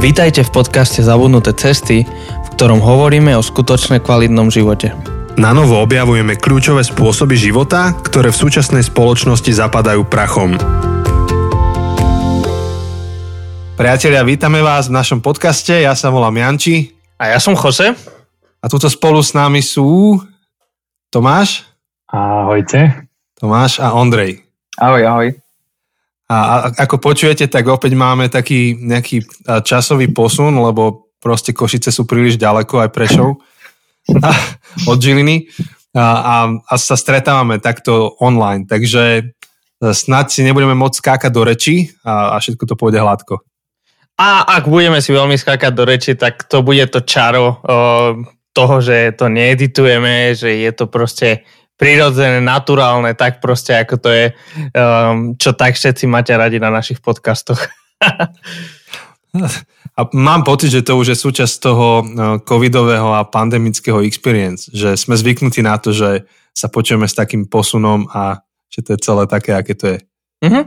Vítajte v podcaste Zabudnuté cesty, v ktorom hovoríme o skutočne kvalitnom živote. Na novo objavujeme kľúčové spôsoby života, ktoré v súčasnej spoločnosti zapadajú prachom. Priatelia, vítame vás v našom podcaste. Ja sa volám Janči. A ja som Jose. A tuto spolu s nami sú Tomáš. Ahojte. Tomáš a Ondrej. Ahoj, ahoj. A ako počujete, tak opäť máme taký nejaký časový posun, lebo proste Košice sú príliš ďaleko aj Prešov od Žiliny a, a, a sa stretávame takto online, takže e, snad si nebudeme môcť skákať do reči a, a všetko to pôjde hladko. A ak budeme si veľmi skákať do reči, tak to bude to čaro o, toho, že to needitujeme, že je to proste prirodzené, naturálne, tak proste ako to je, um, čo tak všetci máte radi na našich podcastoch. a mám pocit, že to už je súčasť toho uh, covidového a pandemického experience, že sme zvyknutí na to, že sa počujeme s takým posunom a že to je celé také, aké to je. Mm-hmm.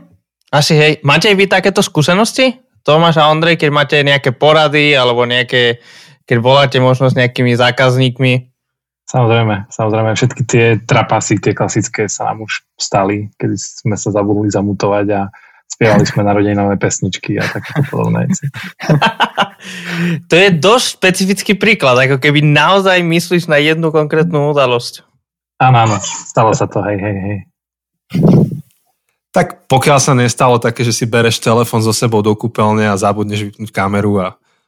Asi hej. Máte aj vy takéto skúsenosti? Tomáš a Ondrej, keď máte nejaké porady alebo nejaké, keď voláte možno s nejakými zákazníkmi, Samozrejme, samozrejme, všetky tie trapasy, tie klasické sa nám už stali, kedy sme sa zabudli zamutovať a spievali sme narodeninové pesničky a takéto podobné veci. to je dosť špecifický príklad, ako keby naozaj myslíš na jednu konkrétnu udalosť. Áno, áno, stalo sa to, hej, hej, hej. Tak pokiaľ sa nestalo také, že si bereš telefon so sebou do kúpeľne a zabudneš vypnúť kameru a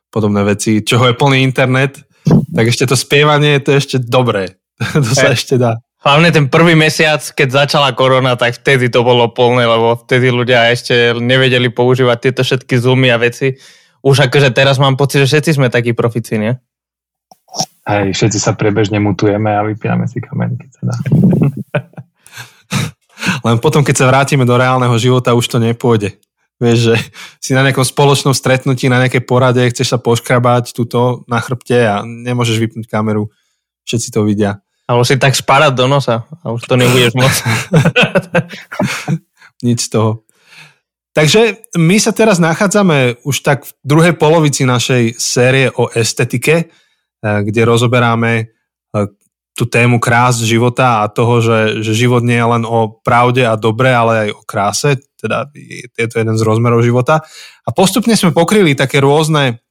podobné veci, čoho je plný internet, tak ešte to spievanie to je ešte dobré. to sa e, ešte dá. Hlavne ten prvý mesiac, keď začala korona, tak vtedy to bolo plné, lebo vtedy ľudia ešte nevedeli používať tieto všetky zoomy a veci. Už akože teraz mám pocit, že všetci sme takí profici, nie? Aj všetci sa prebežne mutujeme a vypíname si kamery, keď sa dá. Len potom, keď sa vrátime do reálneho života, už to nepôjde. Vieš, že si na nejakom spoločnom stretnutí, na nejakej porade, chceš sa poškrabať túto na chrbte a nemôžeš vypnúť kameru. Všetci to vidia. Alebo si tak spárať do nosa a už to nebudeš môcť. Nič z toho. Takže my sa teraz nachádzame už tak v druhej polovici našej série o estetike, eh, kde rozoberáme eh, tú tému krás života a toho, že, že život nie je len o pravde a dobre, ale aj o kráse teda je to jeden z rozmerov života. A postupne sme pokryli také rôzne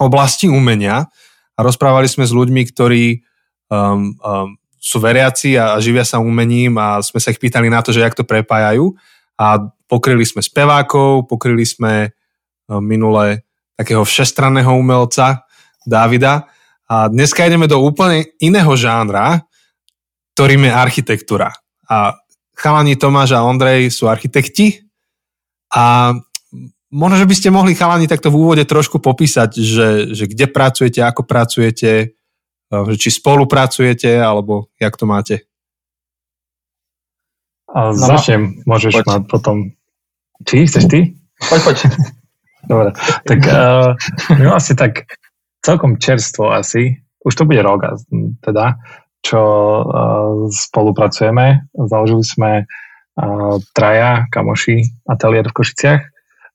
oblasti umenia a rozprávali sme s ľuďmi, ktorí um, um, sú veriaci a, živia sa umením a sme sa ich pýtali na to, že jak to prepájajú a pokryli sme spevákov, pokryli sme um, minule takého všestranného umelca Davida a dneska ideme do úplne iného žánra, ktorým je architektúra. A chalani Tomáš a Ondrej sú architekti a možno, že by ste mohli chalani takto v úvode trošku popísať, že, že kde pracujete, ako pracujete, e, či spolupracujete, alebo jak to máte? A no, začnem, môžeš poď. mať potom... Či, chceš ty? Poď, poď. Dobre, tak uh, my vlastne tak celkom čerstvo asi, už to bude rok teda, čo uh, spolupracujeme. Založili sme traja kamoši ateliér v Košiciach.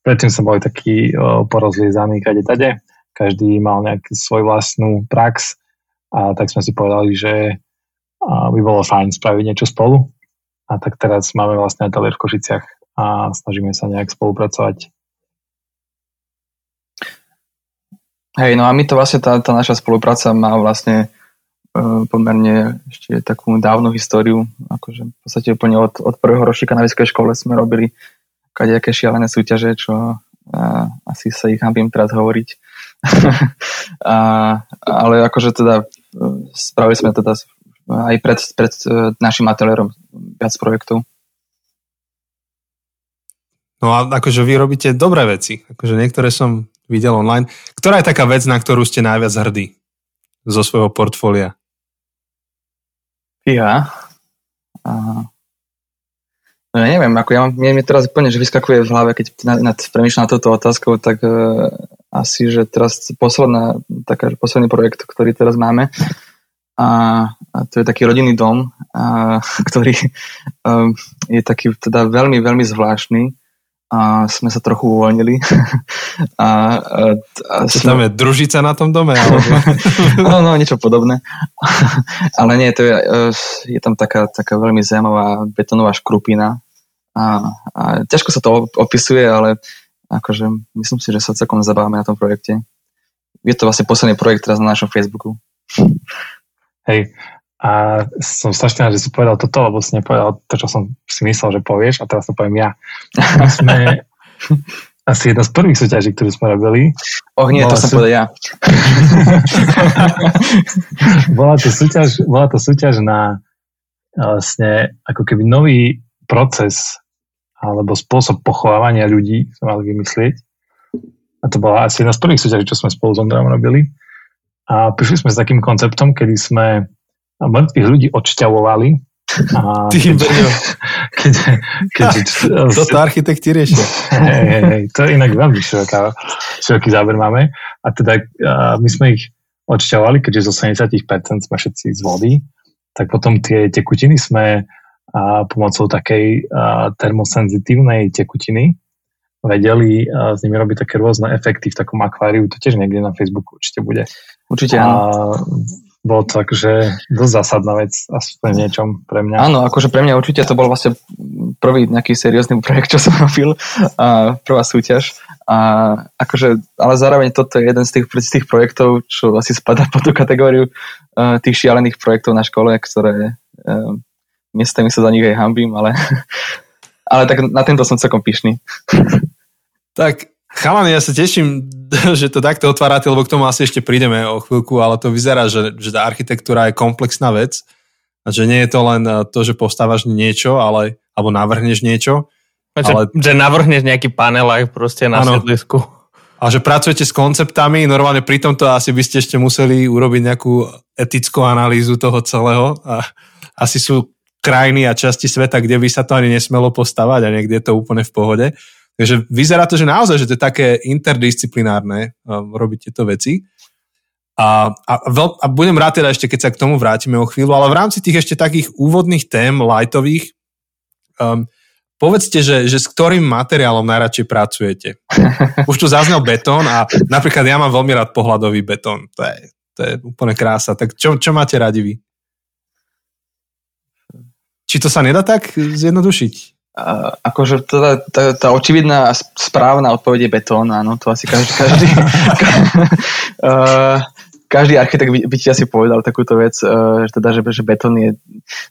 Predtým sme boli takí porozliezaní kade tade. Každý mal nejaký svoj vlastnú prax a tak sme si povedali, že by bolo fajn spraviť niečo spolu. A tak teraz máme vlastne ateliér v Košiciach a snažíme sa nejak spolupracovať. Hej, no a my to vlastne, tá, tá naša spolupráca má vlastne pomerne ešte takú dávnu históriu, akože v podstate úplne od, od prvého ročníka na vysokej škole sme robili kadejaké šialené súťaže, čo a, eh, asi sa ich hambím teraz hovoriť. a, ale akože teda eh, spravili sme teda aj pred, pred našim ateliérom viac projektov. No a akože vy robíte dobré veci. Akože niektoré som videl online. Ktorá je taká vec, na ktorú ste najviac hrdí zo svojho portfólia? Ja? A... No ja neviem, ako ja, mne, mne teraz úplne, že vyskakuje v hlave, keď nad, nad, premýšľam na touto otázkou, tak uh, asi, že teraz posledná, taká, posledný projekt, ktorý teraz máme, a, a to je taký rodinný dom, a, ktorý um, je taký teda veľmi, veľmi zvláštny a sme sa trochu uvoľnili. a, a, a sme... tam je družica na tom dome? Alebo... no, no, niečo podobné. ale nie, to je, e, je tam taká, taká veľmi zaujímavá betonová škrupina a, a ťažko sa to opisuje, ale akože myslím si, že sa celkom zabávame na tom projekte. Je to vlastne posledný projekt teraz na našom Facebooku. Hej, a som strašne rád, že si povedal toto, lebo si nepovedal to, čo som si myslel, že povieš a teraz to poviem ja. My sme asi jedna z prvých súťaží, ktorú sme robili. Och nie, to som sú... povedal ja. bola, to súťaž, bola to súťaž na vlastne ako keby nový proces alebo spôsob pochovávania ľudí sme mali vymyslieť. A to bola asi jedna z prvých súťaží, čo sme spolu s Ondrejom robili. A prišli sme s takým konceptom, kedy sme mŕtvych ľudí odšťavovali. A Ty, keď, keď, keď, Toto architekti riešia. Hej, hej, hej, to je inak veľmi široká, široký záber máme. A teda a my sme ich odšťavovali, keďže zo 70% sme všetci z vody, tak potom tie tekutiny sme a pomocou takej a, termosenzitívnej tekutiny vedeli a, s nimi robiť také rôzne efekty v takom akváriu. To tiež niekde na Facebooku určite bude. Určite áno bolo to akože dosť zásadná vec aspoň niečom pre mňa. Áno, akože pre mňa určite to bol vlastne prvý nejaký seriózny projekt, čo som robil, a prvá súťaž. A akože, ale zároveň toto je jeden z tých, z tých projektov, čo asi spadá pod tú kategóriu uh, tých šialených projektov na škole, ktoré uh, miestami sa za nich aj hambím, ale, ale tak na tento som celkom pyšný. Tak Chalani, ja sa teším, že to takto otvárate, lebo k tomu asi ešte prídeme o chvíľku, ale to vyzerá, že, že tá architektúra je komplexná vec a že nie je to len eh, to, že postávaš niečo, ale, alebo navrhneš niečo. Ale... Že, že navrhneš nejaký panel aj proste na ano. sedlisku. A že pracujete s konceptami, normálne pri tomto asi by ste ešte museli urobiť nejakú etickú analýzu toho celého. A asi sú krajiny a časti sveta, kde by sa to ani nesmelo postavať a niekde je to úplne v pohode. Takže vyzerá to, že naozaj, že to je také interdisciplinárne um, robiť tieto veci. A, a, veľ, a budem rád teda ešte, keď sa k tomu vrátime o chvíľu, ale v rámci tých ešte takých úvodných tém, lightových, um, povedzte, že, že s ktorým materiálom najradšej pracujete. Už tu zaznel betón a napríklad ja mám veľmi rád pohľadový betón. To je, to je úplne krása. Tak čo, čo máte radi vy? Či to sa nedá tak zjednodušiť? Akože tá, tá, tá očividná správna odpoveď je betón, áno, to asi každý, každý, každý architekt by, by ti asi povedal takúto vec, že teda, že, že betón je,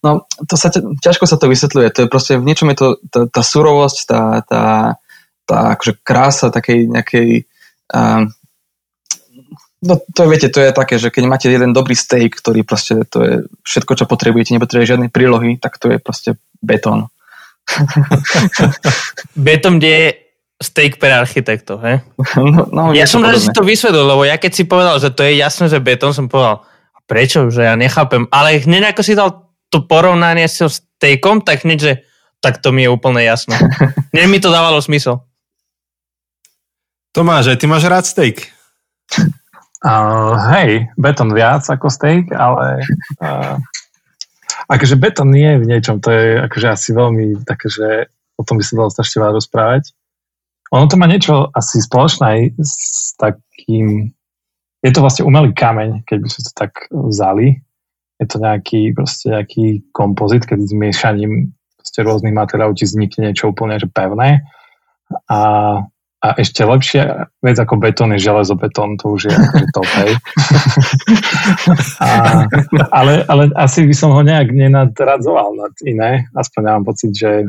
no to sa, ťažko sa to vysvetľuje, to je proste, v niečom je to tá, tá surovosť, tá, tá, tá akože krása takej nejakej, uh, no to viete, to je také, že keď máte jeden dobrý steak, ktorý proste, to je všetko, čo potrebujete, nepotrebujete žiadne prílohy, tak to je proste betón. Betom je steak pre architektov, he? No, no, ja som rád, že si to vysvedol, lebo ja keď si povedal, že to je jasné, že betón, som povedal, a prečo, že ja nechápem. Ale hneď ako si dal to porovnanie s steakom, tak hneď, že tak to mi je úplne jasné. Hneď mi to dávalo smysl. Tomáš, aj ty máš rád steak? Uh, hej, betón viac ako steak, ale uh, akože betón nie je v niečom, to je akože asi veľmi také, že o tom by sa dalo strašne veľa rozprávať. Ono to má niečo asi spoločné aj s takým, je to vlastne umelý kameň, keď by sme to tak vzali. Je to nejaký, proste nejaký kompozit, keď s miešaním proste rôznych materiálov ti vznikne niečo úplne že pevné. A a ešte lepšia vec ako betón je železobetón, to už je akože top, hej. a, ale, ale asi by som ho nejak nenadradzoval nad iné. Aspoň ja mám pocit, že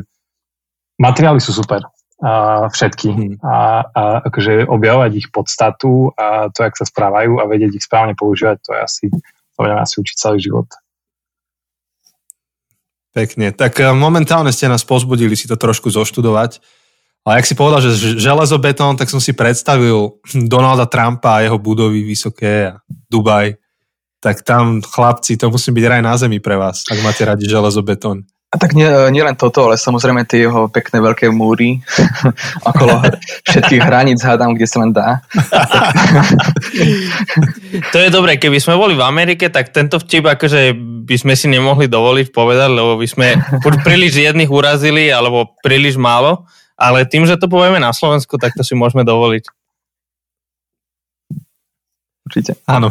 materiály sú super. A všetky. Hmm. A, a akože objavovať ich podstatu a to, jak sa správajú a vedieť ich správne používať, to je asi, to budeme asi učiť celý život. Pekne. Tak eh, momentálne ste nás pozbudili si to trošku zoštudovať a ak si povedal, že železobetón, tak som si predstavil Donalda Trumpa a jeho budovy vysoké a Dubaj. Tak tam, chlapci, to musí byť raj na zemi pre vás, ak máte radi železobetón. A tak nie, nie len toto, ale samozrejme tie jeho pekné veľké múry okolo všetkých hraníc hádam, kde sa len dá. to je dobré, keby sme boli v Amerike, tak tento vtip akože by sme si nemohli dovoliť povedať, lebo by sme príliš jedných urazili alebo príliš málo ale tým, že to povieme na Slovensku, tak to si môžeme dovoliť. Určite. Áno.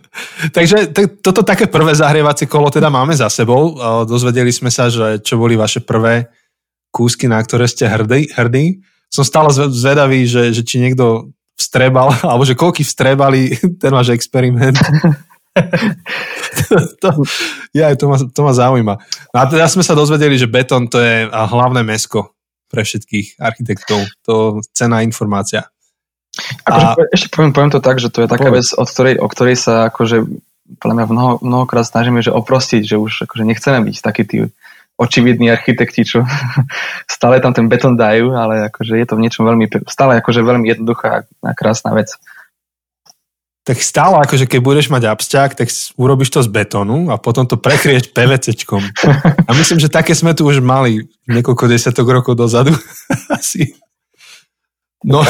Takže t- toto také prvé zahrievacie kolo teda máme za sebou. Dozvedeli sme sa, že čo boli vaše prvé kúsky, na ktoré ste hrdí. hrdí. Som stále zvedavý, že, že či niekto vstrebal, alebo že koľky vstrebali ten váš experiment. to, ja, to, ma, to ma zaujíma. No a teda sme sa dozvedeli, že betón to je hlavné mesko pre všetkých architektov. To cená informácia. Akože, a... Ešte poviem, poviem to tak, že to je taká vec, od ktorej, o ktorej sa akože podľa mňa mnoho, mnohokrát snažíme, že oprostiť, že už akože nechceme byť takí tí očividní architekti, čo stále tam ten betón dajú, ale akože je to v niečom veľmi, stále akože veľmi jednoduchá a krásna vec. Tak stále akože keď budeš mať absťák, tak urobíš to z betónu a potom to prekrieš PVCčkom. A myslím, že také sme tu už mali niekoľko desiatok rokov dozadu. Asi. No,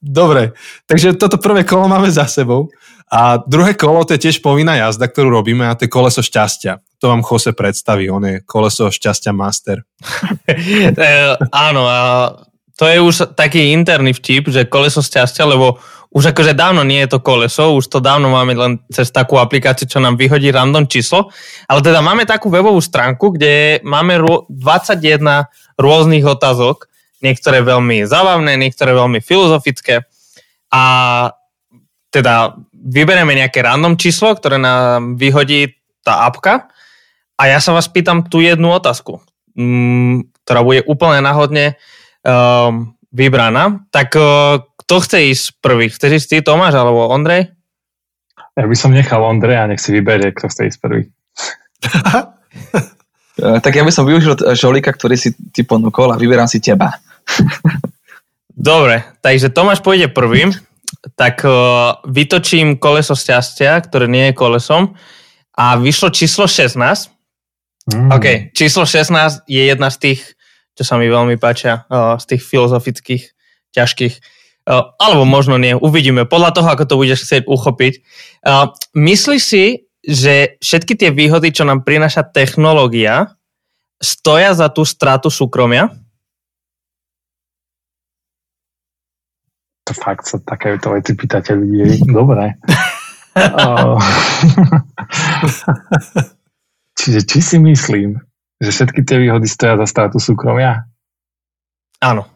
dobre. Takže toto prvé kolo máme za sebou. A druhé kolo to je tiež povinná jazda, ktorú robíme a to je koleso šťastia. To vám Jose predstaví, on je koleso šťastia master. e, áno, a to je už taký interný vtip, že koleso šťastia, lebo už akože dávno nie je to koleso, už to dávno máme len cez takú aplikáciu, čo nám vyhodí random číslo, ale teda máme takú webovú stránku, kde máme 21 rôznych otázok, niektoré veľmi zábavné, niektoré veľmi filozofické. A teda vyberieme nejaké random číslo, ktoré nám vyhodí tá apka. A ja sa vás pýtam tú jednu otázku, mm, ktorá bude úplne náhodne um, vybraná. Tak uh, kto chce ísť prvý? Chceš ísť ty, Tomáš, alebo Ondrej? Ja by som nechal Ondreja, nech si vyberie, kto chce ísť prvý. Eh, tak ja by som využil žolika, ktorý si ty ponúkol a vyberám si teba. Dobre, takže Tomáš pôjde prvým, tak uh, vytočím koleso šťastia, ktoré nie je kolesom a vyšlo číslo 16. Mm. OK, číslo 16 je jedna z tých, čo sa mi veľmi páčia, uh, z tých filozofických, ťažkých, uh, alebo možno nie, uvidíme, podľa toho, ako to budeš chcieť uchopiť. Uh, myslíš si, že všetky tie výhody, čo nám prináša technológia, stoja za tú stratu súkromia? to fakt sa takéto veci pýtate ľudí. Dobre. Čiže či si myslím, že všetky tie výhody stoja za stratu súkromia? Áno.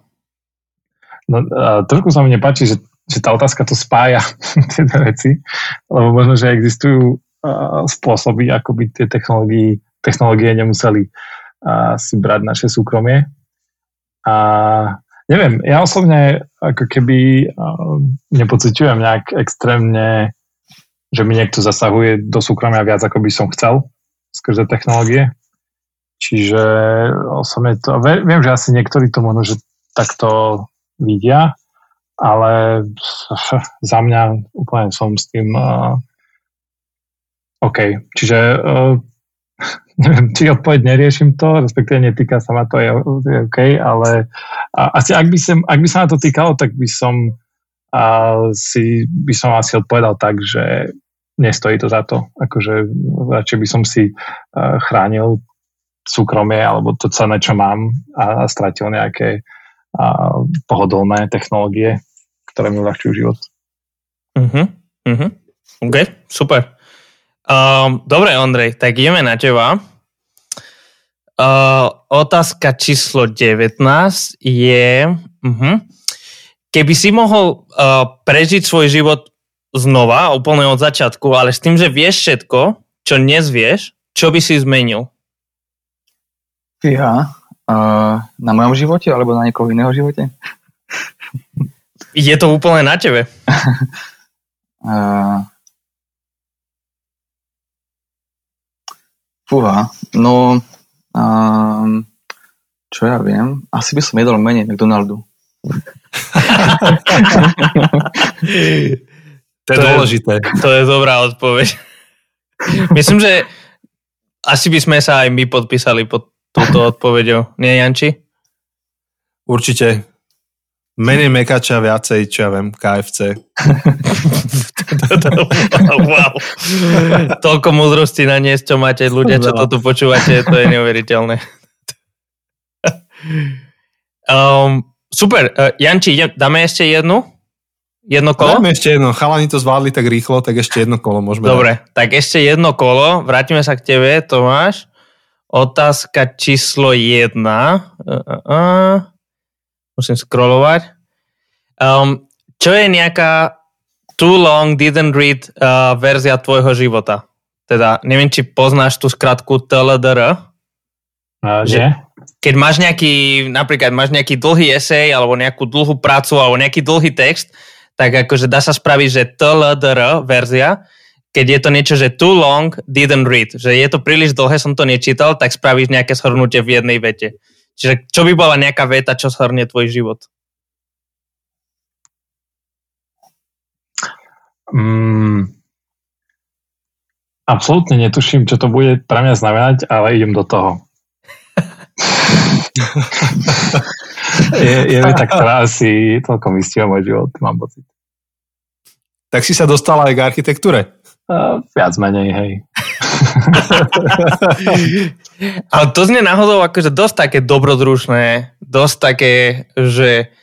No, trošku sa mi nepáči, že, že tá otázka to spája tieto veci, lebo možno, že existujú uh, spôsoby, ako by tie technológie, technológie nemuseli uh, si brať naše súkromie. A neviem, ja osobne ako keby uh, nepociťujem nejak extrémne, že mi niekto zasahuje do súkromia viac, ako by som chcel skrze technológie. Čiže osobne to, viem, že asi niektorí to možno, že takto vidia, ale za mňa úplne som s tým uh, OK. Čiže uh, neviem, či odpoveď neriešim to, respektíve netýka sa ma to, je, je OK, ale a, asi ak by, sem, ak by sa na to týkalo, tak by som a, si, by som asi odpovedal tak, že nestojí to za to. Akože radšej by som si a, chránil súkromie alebo to celé, čo mám a, a stratil nejaké a, pohodlné technológie, ktoré mi uľahčujú život. Uh-huh, uh-huh. OK, super. Um, dobre, Ondrej, tak ideme na teba. Uh, otázka číslo 19 je, uh-huh, keby si mohol uh, prežiť svoj život znova, úplne od začiatku, ale s tým, že vieš všetko, čo dnes vieš, čo by si zmenil? Ja, na mojom živote alebo na niekoho iného živote? Je to úplne na tebe. uh, fúha, no Um, čo ja viem? Asi by som jedol menej McDonaldu. to je dôležité. To je dobrá odpoveď. Myslím, že asi by sme sa aj my podpísali pod túto odpoveďou. Nie, Janči? Určite. Menej mekača, viacej, čo ja viem, KFC. wow. Toľko múdrosti na nies, čo máte ľudia, čo toto počúvate, to je neuveriteľné. um, super, uh, Janči, dáme ešte jednu? Jedno kolo? Dáme ešte jedno. Chalani to zvládli tak rýchlo, tak ešte jedno kolo môžeme Dobre, dať. tak ešte jedno kolo. Vrátime sa k tebe, Tomáš. Otázka číslo jedna. Uh, uh, uh. Musím scrollovať. Um, čo je nejaká too long didn't read uh, verzia tvojho života? Teda, neviem, či poznáš tú skratku TLDR. Uh, že? Keď máš nejaký, napríklad máš nejaký dlhý esej, alebo nejakú dlhú prácu, alebo nejaký dlhý text, tak akože dá sa spraviť, že TLDR verzia, keď je to niečo, že too long, didn't read, že je to príliš dlhé, som to nečítal, tak spravíš nejaké shrnutie v jednej vete. Čiže čo by bola nejaká veta, čo shrnie tvoj život? Mm, absolútne netuším, čo to bude pre mňa znamenať, ale idem do toho. je, je mi tak teda asi celkom vystíva môj život, mám pocit. Tak si sa dostala aj k architektúre? Uh, viac menej, hej. Ale to znie náhodou akože dosť také dobrodružné, dosť také, že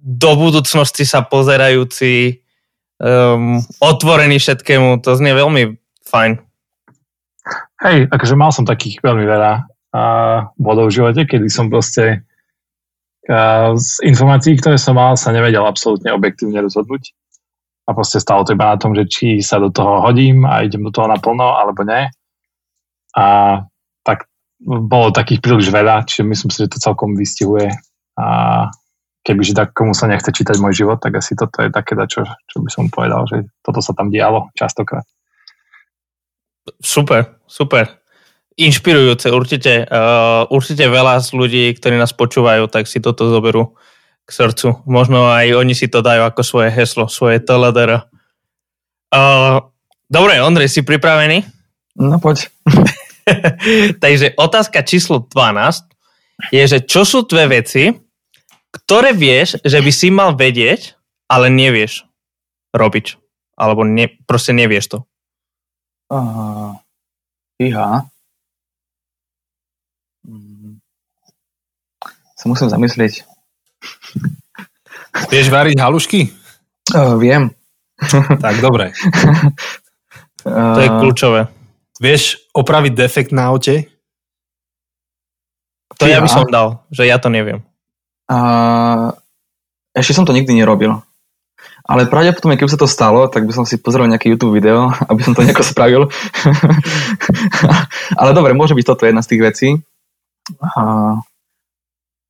do budúcnosti sa pozerajúci, um, otvorený všetkému, to znie veľmi fajn. Hej, akože mal som takých veľmi veľa uh, bodov v živote, kedy som proste z informácií, ktoré som mal, sa nevedel absolútne objektívne rozhodnúť. A proste stalo to iba na tom, že či sa do toho hodím a idem do toho naplno, alebo nie. A tak bolo takých príliš veľa, čiže myslím si, že to celkom vystihuje. A kebyže tak komu sa nechce čítať môj život, tak asi toto je také, čo, čo by som povedal, že toto sa tam dialo častokrát. Super, super inšpirujúce určite. Uh, určite veľa z ľudí, ktorí nás počúvajú, tak si toto zoberú k srdcu. Možno aj oni si to dajú ako svoje heslo, svoje teledera. Uh, dobre, Ondrej, si pripravený? No poď. Takže otázka číslo 12 je, že čo sú dve veci, ktoré vieš, že by si mal vedieť, ale nevieš robiť. Alebo ne, proste nevieš to. Uh, iha. sa musím zamyslieť. Vieš variť halušky? Uh, viem. tak, dobre. to je kľúčové. Vieš opraviť defekt na aute? To ja by som dal, že ja to neviem. Uh, ešte som to nikdy nerobil. Ale pravdepodobne, keby sa to stalo, tak by som si pozrel nejaké YouTube video, aby som to nejako spravil. Ale dobre, môže byť toto jedna z tých vecí. Uh,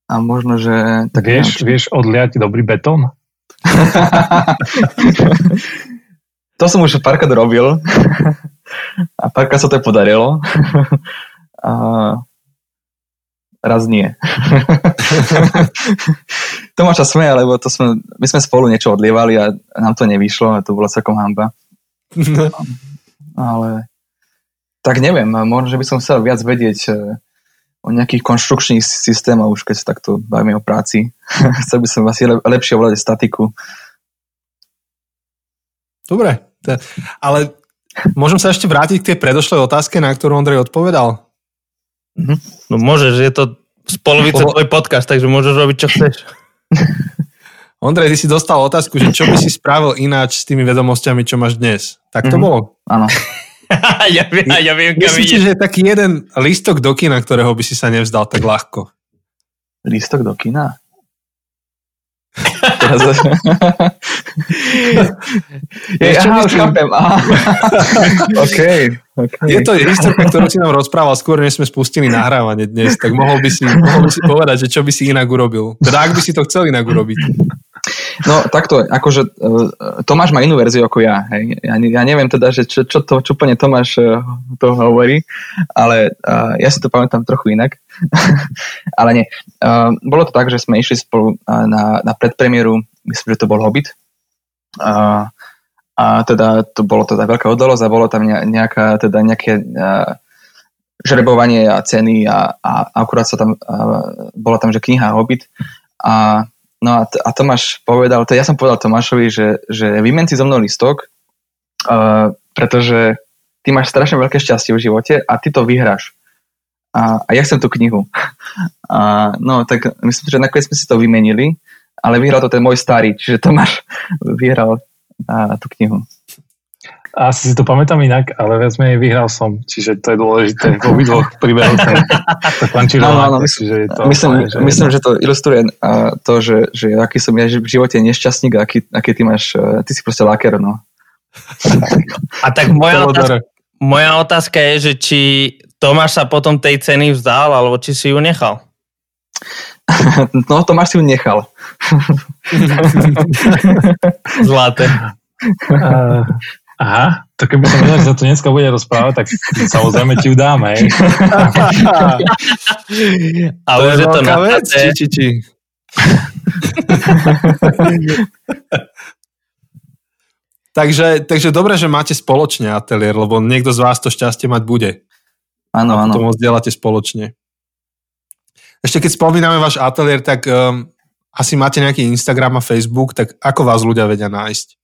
a možno, že... Tak vieš, vieš odliať dobrý betón? to som už párkrát robil a párkrát sa to podarilo. a raz nie. Tomáša smeje, lebo to sme, my sme spolu niečo odlievali a nám to nevyšlo a to bola celkom hamba. Ale tak neviem, možno, že by som chcel viac vedieť o nejakých konštrukčných systémoch, už keď sa takto bavíme o práci. Chcel by som asi lepšie ovládať statiku. Dobre, ale môžem sa ešte vrátiť k tej predošlej otázke, na ktorú Ondrej odpovedal? Mhm. No môžeš, je to z polovice tvoj podcast, takže môžeš robiť, čo chceš. Ondrej, ty si dostal otázku, že čo by si spravil ináč s tými vedomosťami, čo máš dnes. Tak to mm-hmm. bolo? Áno. ja, viem, ja viem, kam Myslíte, že je taký jeden lístok do kina, ktorého by si sa nevzdal tak ľahko? Lístok do kina? je, ja, aha, už chápem. okay, okay. Je to historka, ktorú si nám rozprával skôr, než sme spustili nahrávanie dnes, tak mohol by si, mohol by si povedať, že čo by si inak urobil. Teda ak by si to chcel inak urobiť. No takto, akože uh, Tomáš má inú verziu ako ja. Hej. Ja, ja neviem teda, že čo, čo, to, čo plne Tomáš uh, to hovorí, ale uh, ja si to pamätám trochu inak. ale nie. Uh, bolo to tak, že sme išli spolu na, na predpremieru, myslím, že to bol Hobbit. Uh, a teda to bolo teda veľká oddalosť a bolo tam nejaká, teda nejaké uh, žrebovanie a ceny a, a akurát sa tam, uh, bola tam, že kniha Hobbit a No a, t- a Tomáš povedal, to ja som povedal Tomášovi, že, že vymen si zo mnou listok, uh, pretože ty máš strašne veľké šťastie v živote a ty to vyhráš. a, a ja chcem tú knihu. A, no, tak myslím, že nakoniec sme si to vymenili, ale vyhral to ten môj starý, čiže Tomáš vyhral a, tú knihu. Asi si to pamätám inak, ale viac menej vyhral som, čiže to je dôležité. V obidvoch príbehoch to končí no, no, no, myslím, to myslím, že myslím, že to ilustruje to, že, že aký som ja v živote nešťastník a aký, aký ty máš, uh, ty si proste laker, no. A tak moja otázka, moja otázka je, že či Tomáš sa potom tej ceny vzdal, alebo či si ju nechal? No, Tomáš si ju nechal. Zlaté. Uh, aha, to keby som vedel, že sa to dneska bude rozprávať, tak samozrejme ti ju dáme. A už je to na vec, či, či, či. takže, takže dobre, že máte spoločne ateliér, lebo niekto z vás to šťastie mať bude. Áno, áno. To zdieľate spoločne. Ešte keď spomíname váš ateliér, tak um, asi máte nejaký Instagram a Facebook, tak ako vás ľudia vedia nájsť?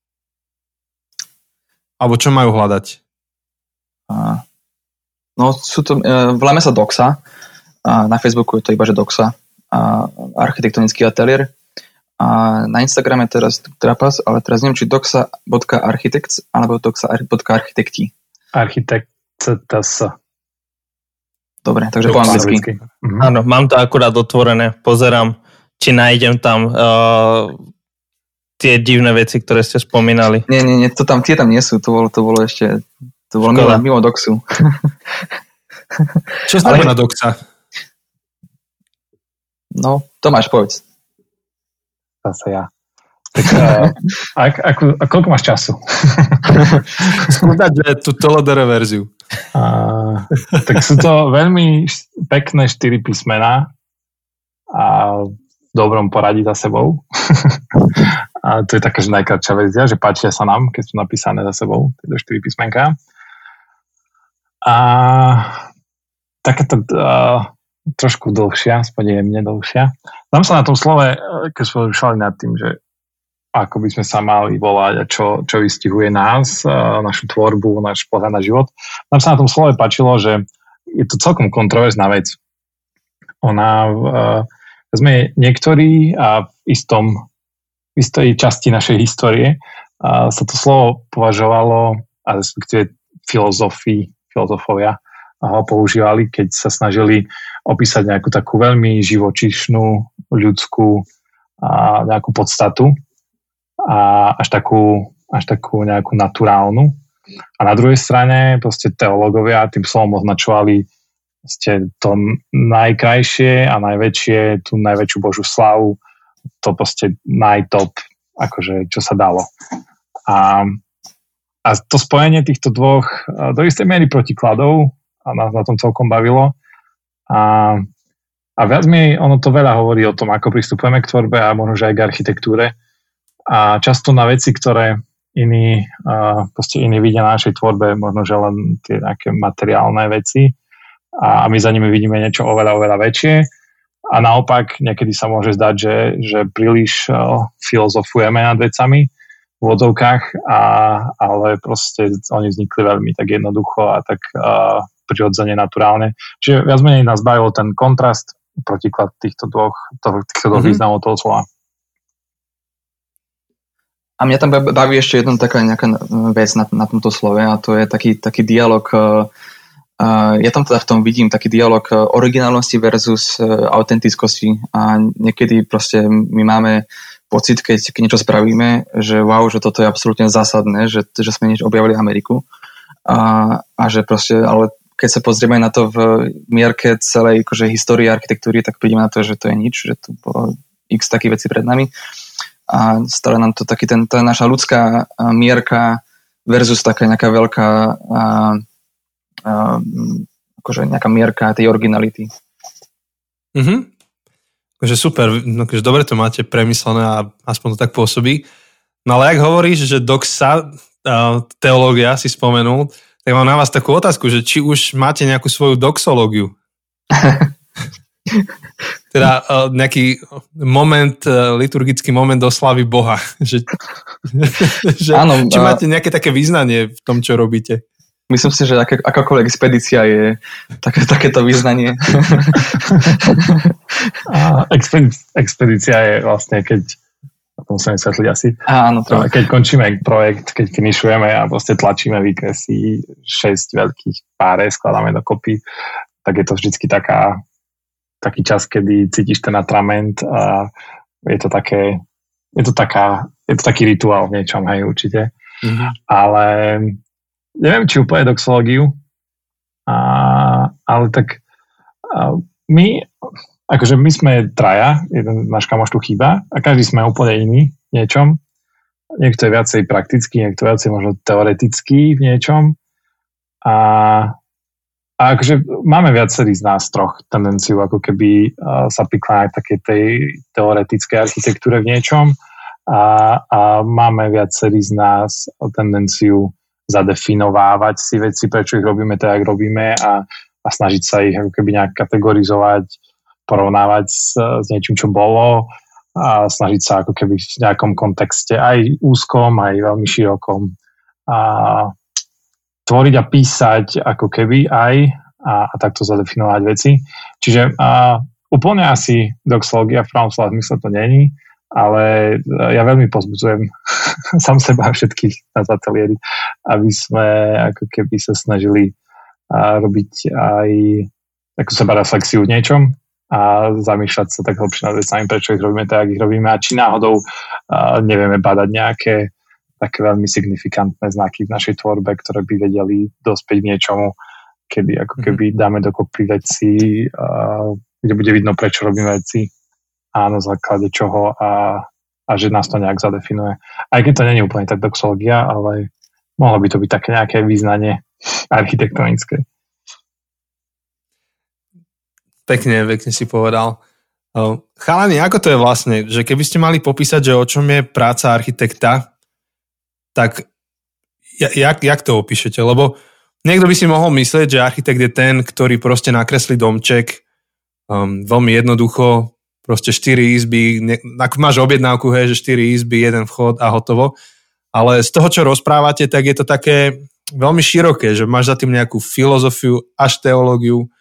Alebo čo majú hľadať? No, sú to, voláme sa Doxa. Na Facebooku je to iba, že Doxa. Architektonický ateliér. A na Instagrame teraz Trapas, ale teraz neviem, či doxa.architects alebo doxa.architekti. Architekt Dobre, takže po anglicky. Mhm. Áno, mám to akurát otvorené, pozerám, či nájdem tam uh, tie divné veci, ktoré ste spomínali. Nie, nie, nie, to tam, tie tam nie sú, to bolo, to bolo ešte, to bolo mimo, mimo doxu. Čo znamená Ale... doxa? No, Tomáš, povedz. Zase ja. Tak, uh, a, ako, a koľko máš času? Skúdať, že tú Tolodere verziu. Uh, tak sú to veľmi pekné štyri písmená a v dobrom poradí za sebou. A to je taká, že najkračšia verzia, že páčia sa nám, keď sú napísané za sebou, tieto štyri písmenka. A takáto uh, trošku dlhšia, aspoň jemne dlhšia. Tam sa na tom slove, keď sme vyšli nad tým, že ako by sme sa mali volať a čo, čo vystihuje nás, našu tvorbu, náš pohľad na život. Nám sa na tom slove páčilo, že je to celkom kontroverzná vec. Ona, sme niektorí a v istom, v istej časti našej histórie sa to slovo považovalo, a respektíve filozofii, filozofovia ho používali, keď sa snažili opísať nejakú takú veľmi živočišnú, ľudskú a nejakú podstatu a až takú, až takú nejakú naturálnu. A na druhej strane proste teológovia tým slovom označovali ste to najkrajšie a najväčšie, tú najväčšiu Božú slavu, to proste najtop, akože čo sa dalo. A, a to spojenie týchto dvoch do istej miery protikladov a nás na tom celkom bavilo. A, a viac mi ono to veľa hovorí o tom, ako pristupujeme k tvorbe a možno, že aj k architektúre a často na veci, ktoré iní, proste iní vidia na našej tvorbe, možno, že len tie nejaké materiálne veci a my za nimi vidíme niečo oveľa, oveľa väčšie a naopak niekedy sa môže zdať, že, že príliš uh, filozofujeme nad vecami v vodovkách, a, ale proste oni vznikli veľmi tak jednoducho a tak uh, prirodzene, naturálne. Čiže viac menej nás bavil ten kontrast, protiklad týchto dvoch, týchto dvoch mm-hmm. významov toho slova. A mňa tam baví ešte jedna taká nejaká vec na, na tomto slove a to je taký, taký dialog, uh, ja tam teda v tom vidím taký dialog originálnosti versus uh, autentickosti a niekedy proste my máme pocit, keď, niečo spravíme, že wow, že toto je absolútne zásadné, že, že sme niečo objavili Ameriku. A, a že proste, ale keď sa pozrieme na to v mierke celej akože, histórie architektúry, tak prídeme na to, že to je nič, že tu bolo x takých vecí pred nami. A stále nám to taký ten, tá naša ľudská mierka versus taká nejaká veľká a, akože nejaká mierka tej originality. Mhm. Takže super, no, že dobre to máte premyslené a aspoň to tak pôsobí. No ale ak hovoríš, že doxa, teológia si spomenul, tak mám na vás takú otázku, že či už máte nejakú svoju doxológiu? teda uh, nejaký moment, uh, liturgický moment oslavy Boha. že, že, Áno, či máte nejaké také význanie v tom, čo robíte? Myslím si, že aká, akákoľvek expedícia je také, takéto význanie. A expedícia je vlastne, keď to musím vysvetliť asi. Áno, to. Keď končíme projekt, keď finišujeme a proste tlačíme výkresy 6 veľkých páre, skladáme dokopy, tak je to vždycky taká, taký čas, kedy cítiš ten atrament a je to také, je to taká, je to taký rituál v niečom, hej, určite. Mm-hmm. Ale neviem, či úplne doxológiu, a, ale tak a my, akože my sme traja, jeden náš kamoš tu chýba a každý sme úplne iný v niečom. Niekto je viacej praktický, niekto viacej možno teoretický v niečom. A, a akože máme viacerý z nás troch tendenciu ako keby sa prikláňať také tej teoretickej architektúre v niečom a, a máme viacerý z nás tendenciu zadefinovávať si veci, prečo ich robíme tak, ako robíme a, a snažiť sa ich ako keby nejak kategorizovať, porovnávať s, s niečím, čo bolo a snažiť sa ako keby v nejakom kontexte aj úzkom, aj veľmi širokom a tvoriť a písať ako keby aj a, a takto zadefinovať veci. Čiže a, úplne asi doxológia v pravom slova zmysle to není, ale ja veľmi pozbudzujem sám seba a všetkých na ateliéri, aby sme ako keby sa snažili robiť aj takú seba reflexiu v niečom a zamýšľať sa tak hlbšie nad vecami, prečo ich robíme tak, ich robíme a či náhodou nevieme badať nejaké také veľmi signifikantné znaky v našej tvorbe, ktoré by vedeli dospieť niečomu, kedy ako mhm. keby dáme dokopy veci, kde bude vidno, prečo robíme veci a na základe čoho a, a že nás to nejak zadefinuje. Aj keď to není úplne tak doxológia, ale mohlo by to byť také nejaké význanie architektonické. Pekne, pekne si povedal. Chalani, ako to je vlastne, že keby ste mali popísať, že o čom je práca architekta, tak jak, jak to opíšete? Lebo niekto by si mohol myslieť, že architekt je ten, ktorý proste nakreslí domček um, veľmi jednoducho, proste 4 izby, ne, ak máš objednávku, hej, že 4 izby, jeden vchod a hotovo. Ale z toho, čo rozprávate, tak je to také veľmi široké, že máš za tým nejakú filozofiu až teológiu,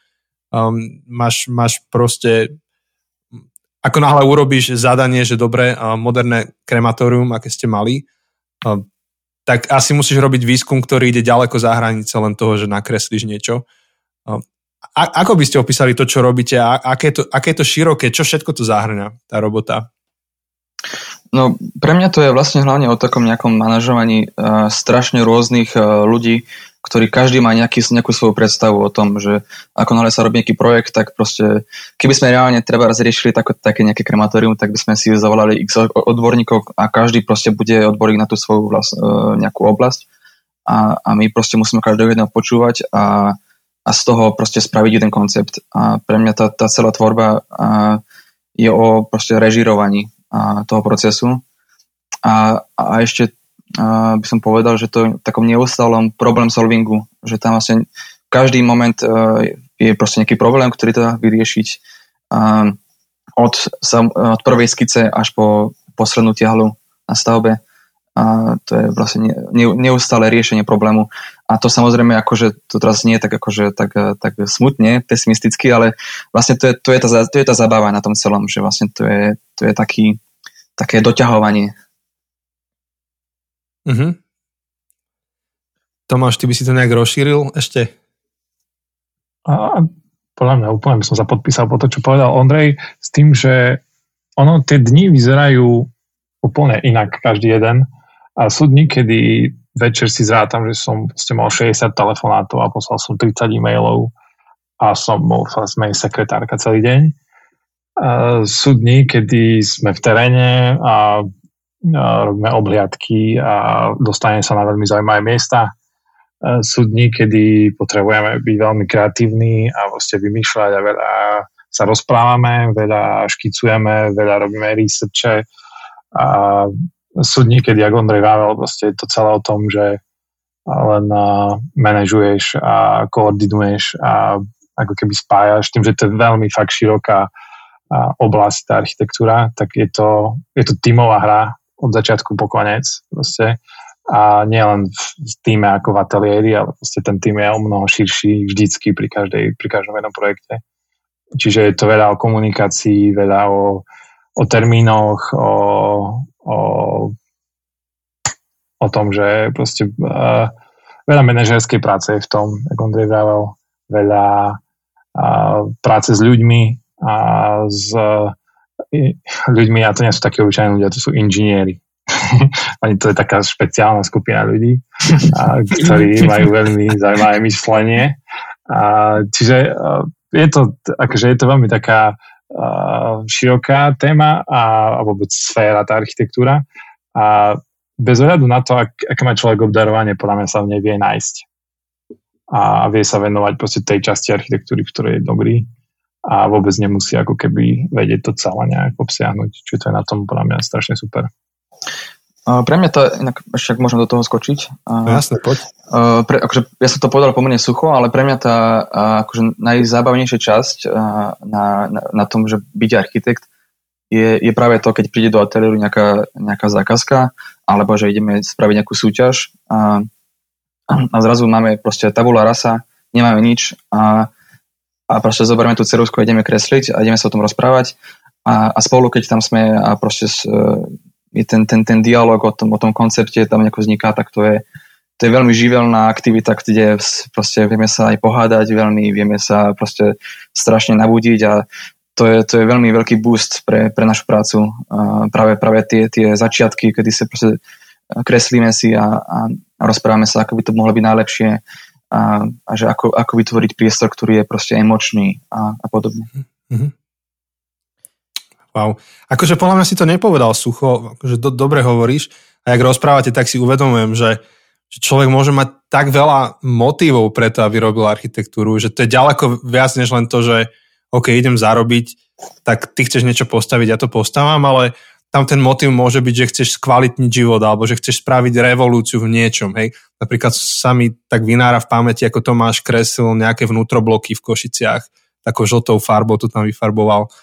um, máš, máš proste ako náhle urobíš zadanie, že dobre, moderné krematórium, aké ste mali, tak asi musíš robiť výskum, ktorý ide ďaleko za hranice len toho, že nakreslíš niečo. A, ako by ste opísali to, čo robíte a aké to, aké to široké, čo všetko to zahrňa, tá robota? No, pre mňa to je vlastne hlavne o takom nejakom manažovaní uh, strašne rôznych uh, ľudí, ktorí každý má nejaký, nejakú svoju predstavu o tom, že ako náhle sa robí nejaký projekt, tak proste, keby sme reálne treba razriešili tak, také nejaké krematórium, tak by sme si zavolali x odborníkov a každý proste bude odborník na tú svoju vlast, uh, nejakú oblasť a, a my proste musíme každého jedného počúvať a a z toho proste spraviť jeden koncept. A pre mňa tá, tá celá tvorba je o proste režirovaní toho procesu. A, a ešte a, by som povedal, že to je v takom neustálom problém solvingu, že tam vlastne každý moment a, je proste nejaký problém, ktorý treba vyriešiť od, od prvej skice až po poslednú tiahlu na stavbe a to je vlastne neustále riešenie problému. A to samozrejme, akože to teraz nie je tak, akože, tak, tak smutne, pesimisticky, ale vlastne to je, to, je tá, to je tá zabava na tom celom, že vlastne to je, to je taký, také doťahovanie. Mhm. Tomáš, ty by si to nejak rozšíril ešte? A, podľa mňa úplne by som sa podpísal po to, čo povedal Ondrej, s tým, že ono, tie dni vyzerajú úplne inak každý jeden a sú dní, kedy večer si zrátam, že som ste mal 60 telefonátov a poslal som 30 e-mailov a som bol sme sekretárka celý deň. A sú dní, kedy sme v teréne a, robíme obhliadky a dostaneme sa na veľmi zaujímavé miesta. Sú dní, kedy potrebujeme byť veľmi kreatívni a vlastne vymýšľať a veľa sa rozprávame, veľa škicujeme, veľa robíme researche a sú dní, kedy, ako Ondrej Vável, proste je to celé o tom, že len uh, manažuješ a koordinuješ a ako keby spájaš, tým, že to je veľmi fakt široká uh, oblasť, tá architektúra, tak je to, je to tímová hra od začiatku po konec. Proste a nielen v týme ako v ateliéri, ale proste ten tým je o mnoho širší vždycky pri, každej, pri každom jednom projekte. Čiže je to veľa o komunikácii, veľa o, o termínoch, o, o, o tom, že proste uh, veľa manažerskej práce je v tom, ako Ondrej vravel, veľa uh, práce s ľuďmi a s uh, ľuďmi, a to nie sú také obyčajní ľudia, to sú inžinieri. Oni to je taká špeciálna skupina ľudí, a, ktorí majú veľmi zaujímavé myšlenie. A, čiže a, je to, akože je to veľmi taká široká téma a, a vôbec sféra, tá architektúra. A bez ohľadu na to, ak, aké má človek obdarovanie, podľa mňa sa v nej vie nájsť. A vie sa venovať proste tej časti architektúry, v ktorej je dobrý a vôbec nemusí ako keby vedieť to celé nejak obsiahnuť. Čiže to je na tom podľa mňa strašne super. Pre mňa to, inak však môžem do toho skočiť. No jasne, poď. Pre, akože, ja som to povedal pomerne sucho, ale pre mňa tá akože najzábavnejšia časť na, na, na tom, že byť architekt, je, je práve to, keď príde do ateliéru nejaká, nejaká zákazka, alebo že ideme spraviť nejakú súťaž a, a zrazu máme proste tabula rasa, nemáme nič a, a proste zoberieme tú ceruzku a ideme kresliť a ideme sa o tom rozprávať a, a spolu, keď tam sme a proste je ten, ten, ten dialog o tom, o tom koncepte tam nejako vzniká, tak to je, to je veľmi živelná aktivita, kde proste vieme sa aj pohádať, veľmi vieme sa proste strašne nabudiť a to je, to je veľmi veľký boost pre, pre našu prácu. A práve, práve tie, tie začiatky, kedy sa proste kreslíme si a, a, a rozprávame sa, ako by to mohlo byť najlepšie a, a že ako, ako vytvoriť priestor, ktorý je proste emočný a, a podobne. Mm-hmm. Wow. Akože podľa mňa si to nepovedal sucho, akože do, dobre hovoríš a ak rozprávate, tak si uvedomujem, že, že človek môže mať tak veľa motivov preto, aby robil architektúru, že to je ďaleko viac než len to, že OK, idem zarobiť, tak ty chceš niečo postaviť, ja to postavám, ale tam ten motiv môže byť, že chceš skvalitniť život alebo že chceš spraviť revolúciu v niečom. Hej. Napríklad sa mi tak vynára v pamäti, ako Tomáš kreslil nejaké vnútrobloky v Košiciach, takou žltou farbou to tam vyfarboval.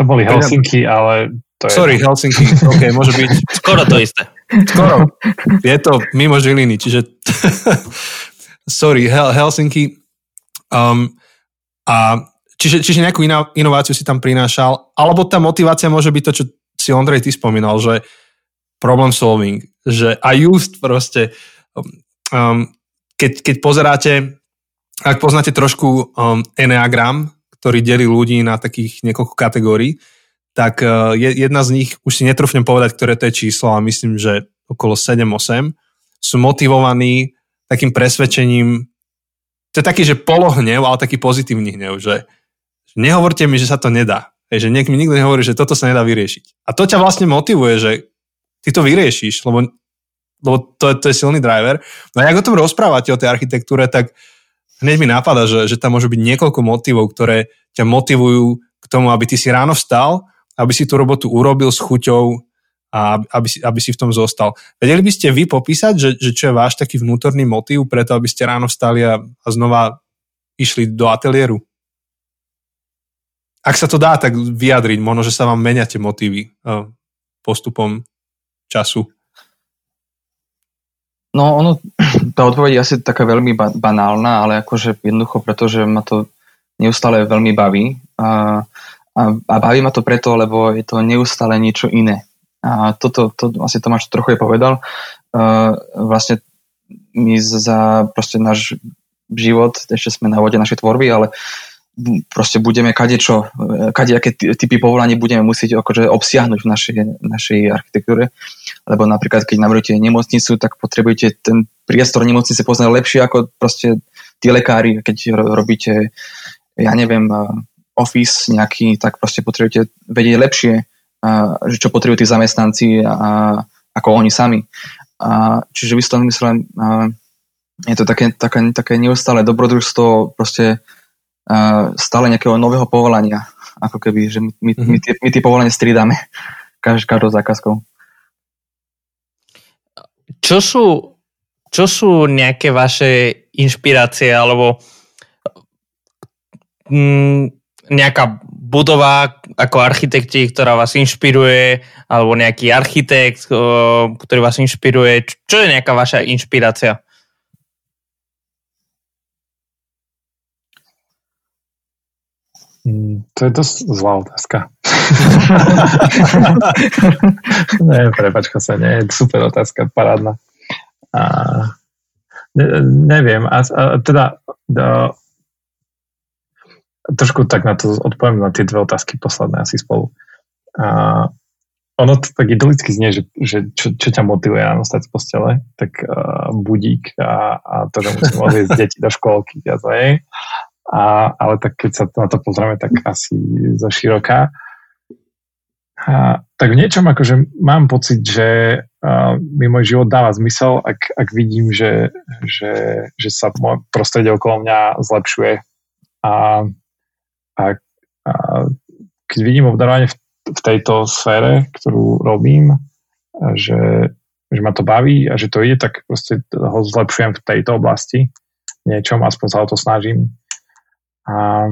To boli Helsinky, ale to je... Sorry, Helsinky, ok, môže byť... Skoro to isté. Skoro. Je to mimo Žiliny, čiže... Sorry, Hel- Helsinky. Um, a čiže, čiže nejakú inováciu si tam prinášal, alebo tá motivácia môže byť to, čo si Ondrej ty spomínal, že problem solving, že a just proste, um, keď, keď pozeráte, ak poznáte trošku um, Enneagram, ktorý delí ľudí na takých niekoľko kategórií, tak e, jedna z nich, už si netrúfnem povedať, ktoré to je číslo, ale myslím, že okolo 7-8, sú motivovaní takým presvedčením, to je taký, že polohnev, ale taký pozitívny hnev, že nehovorte mi, že sa to nedá. Že niek mi nikto nehovorí, že toto sa nedá vyriešiť. A to ťa vlastne motivuje, že ty to vyriešiš, lebo, lebo to, to je silný driver. No a ak o tom rozprávate, o tej architektúre, tak hneď mi napadá, že, že tam môže byť niekoľko motivov, ktoré ťa motivujú k tomu, aby ty si ráno vstal, aby si tú robotu urobil s chuťou a aby si, aby si v tom zostal. Vedeli by ste vy popísať, že, že čo je váš taký vnútorný motiv preto, aby ste ráno vstali a, a znova išli do ateliéru? Ak sa to dá, tak vyjadriť. Možno, že sa vám menia tie motívy uh, postupom času. No ono, tá odpoveď je asi taká veľmi banálna, ale akože jednoducho, pretože ma to neustále veľmi baví. A, a, a baví ma to preto, lebo je to neustále niečo iné. A toto, to asi Tomáš trochu je povedal. Uh, vlastne my za proste náš život, ešte sme na vode našej tvorby, ale uh, proste budeme kadečo, kadejaké typy povolaní budeme musieť akože obsiahnuť v našej, našej architektúre. Lebo napríklad, keď navrhujete nemocnicu, tak potrebujete ten priestor nemocnice poznať lepšie ako proste tí lekári. Keď robíte, ja neviem, office nejaký, tak proste potrebujete vedieť lepšie, že čo potrebujú tí zamestnanci a, ako oni sami. A, čiže v istom mysle je to také, také, také neustále dobrodružstvo proste stále nejakého nového povolania. Ako keby, že my, my, my, tie, my tie povolania každou, každou zákazkou. Čo sú, čo sú nejaké vaše inšpirácie alebo mm, nejaká budova ako architekti, ktorá vás inšpiruje, alebo nejaký architekt, ktorý vás inšpiruje. Čo je nejaká vaša inšpirácia? To je dosť zlá otázka. nie, prepačka sa, nie, super otázka, parádna. A, ne, neviem, a, a teda a, trošku tak na to odpoviem na tie dve otázky posledné asi spolu. A, ono to tak idylicky znie, že, že čo, čo ťa motivuje ráno stať z postele, tak uh, budík a, a to, že musím odviezť deti do školky a to je. A, ale tak keď sa na to pozrieme, tak asi za široká. A, tak v niečom akože mám pocit, že uh, mi môj život dáva zmysel, ak, ak vidím, že, že, že sa môj prostredie okolo mňa zlepšuje. A, a, a keď vidím obdarovanie v, v tejto sfére, ktorú robím, že, že ma to baví a že to ide, tak proste ho zlepšujem v tejto oblasti niečom, aspoň sa o to snažím a,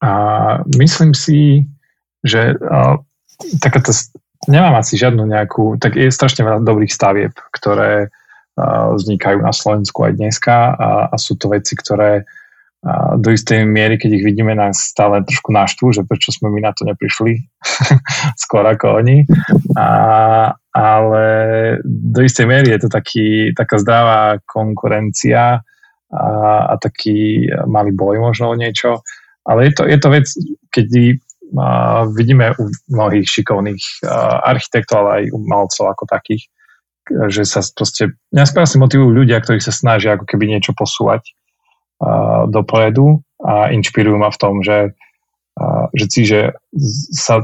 a myslím si, že a, takáto, nemám asi žiadnu nejakú, tak je strašne veľa dobrých stavieb, ktoré a, vznikajú na Slovensku aj dneska a, a sú to veci, ktoré a do istej miery, keď ich vidíme, nás stále trošku naštvú, že prečo sme my na to neprišli skôr ako oni. A, ale do istej miery je to taký, taká zdravá konkurencia a, a taký malý boj možno o niečo. Ale je to, je to vec, keď vidíme u mnohých šikovných architektov, ale aj umelcov ako takých, že sa proste, mňa skôr si motivujú ľudia, ktorí sa snažia ako keby niečo posúvať a, dopredu a inšpirujú ma v tom, že, že si, že sa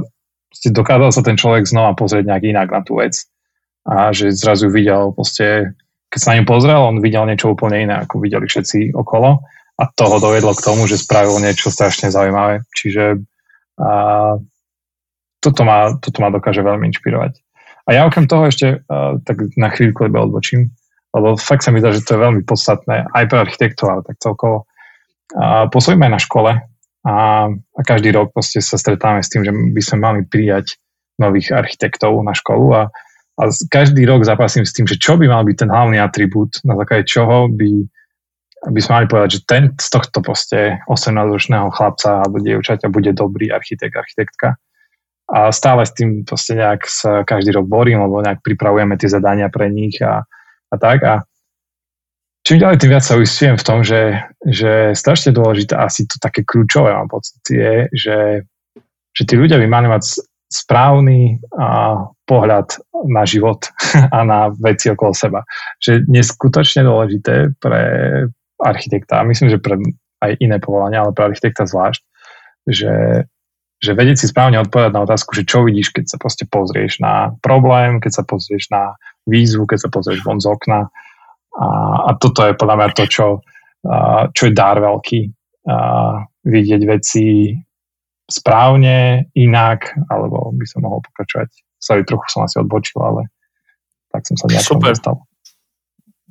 dokázal sa ten človek znova pozrieť nejak inak na tú vec a že zrazu videl proste keď sa na ňu pozrel, on videl niečo úplne iné, ako videli všetci okolo a to ho dovedlo k tomu, že spravil niečo strašne zaujímavé. Čiže a, toto, ma, toto ma dokáže veľmi inšpirovať. A ja okrem toho ešte a, tak na chvíľku lebo odbočím, lebo fakt sa mi zdá, že to je veľmi podstatné aj pre architektov, ale tak celkovo. A, pôsobíme na škole a, a každý rok sa stretávame s tým, že by sme mali prijať nových architektov na školu a a každý rok zapasím s tým, že čo by mal byť ten hlavný atribút, na základe čoho by, by sme mali povedať, že ten z tohto proste 18-ročného chlapca alebo dievčaťa bude dobrý architekt, architektka. A stále s tým proste nejak sa každý rok borím, lebo nejak pripravujeme tie zadania pre nich a, a tak. A čím ďalej, tým viac sa uistujem v tom, že, že strašne dôležité, asi to také kľúčové mám pocit, je, že, že tí ľudia by mali mať správny a, pohľad na život a na veci okolo seba. Že neskutočne dôležité pre architekta, a myslím, že pre aj iné povolania, ale pre architekta zvlášť, že, že vedieť si správne odpovedať na otázku, že čo vidíš, keď sa proste pozrieš na problém, keď sa pozrieš na výzvu, keď sa pozrieš von z okna. A, a toto je podľa mňa to, čo, čo je dár veľký. A, vidieť veci správne, inak, alebo by som mohol pokračovať. Sorry, trochu som asi odbočil, ale tak som sa nejak dostal.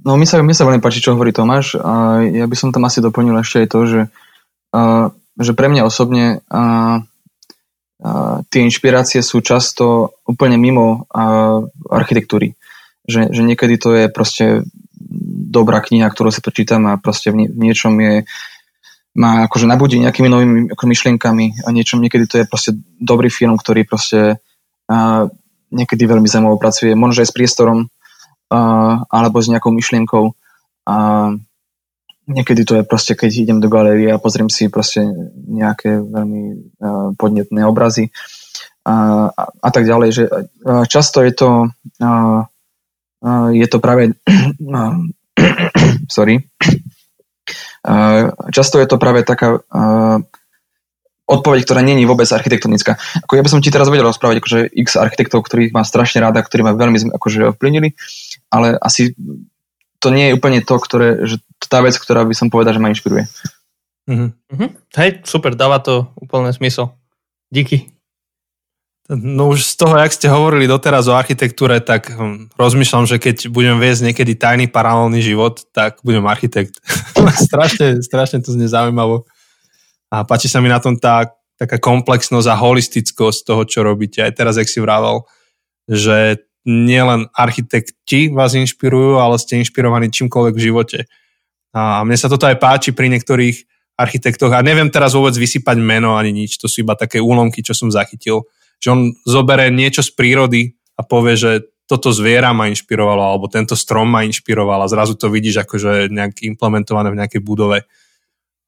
No mi sa, mi sa veľmi páči, čo hovorí Tomáš. A ja by som tam asi doplnil ešte aj to, že, a, že pre mňa osobne a, a, tie inšpirácie sú často úplne mimo a, architektúry. Že, že niekedy to je proste dobrá kniha, ktorú sa prečítam a proste v, nie, v niečom je ma akože nabudí nejakými novými ako myšlienkami a niečom. Niekedy to je proste dobrý film, ktorý proste a, niekedy veľmi zaujímavo pracuje, možno aj s priestorom a, alebo s nejakou myšlienkou. A niekedy to je proste, keď idem do galérie a pozriem si proste nejaké veľmi a, podnetné obrazy a, a, a tak ďalej. Že, a, často je to a, a, je to práve sorry Často je to práve taká odpoveď, ktorá není vôbec architektonická. Ako ja by som ti teraz vedel rozprávať akože x architektov, ktorých mám strašne ráda, ktorí ma veľmi akože ovplyvnili, ale asi to nie je úplne to, ktoré, že tá vec, ktorá by som povedal, že ma inšpiruje. Mm-hmm. Hej, super, dáva to úplne zmysel. Díky. No už z toho, jak ste hovorili doteraz o architektúre, tak hm, rozmýšľam, že keď budem viesť niekedy tajný paralelný život, tak budem architekt. strašne, strašne to znie zaujímavo. A páči sa mi na tom tá taká komplexnosť a holistickosť toho, čo robíte. Aj teraz, jak si vravel, že nielen architekti vás inšpirujú, ale ste inšpirovaní čímkoľvek v živote. A mne sa toto aj páči pri niektorých architektoch a neviem teraz vôbec vysypať meno ani nič, to sú iba také úlomky, čo som zachytil, že on zobere niečo z prírody a povie, že toto zviera ma inšpirovalo, alebo tento strom ma inšpiroval a zrazu to vidíš akože nejak implementované v nejakej budove.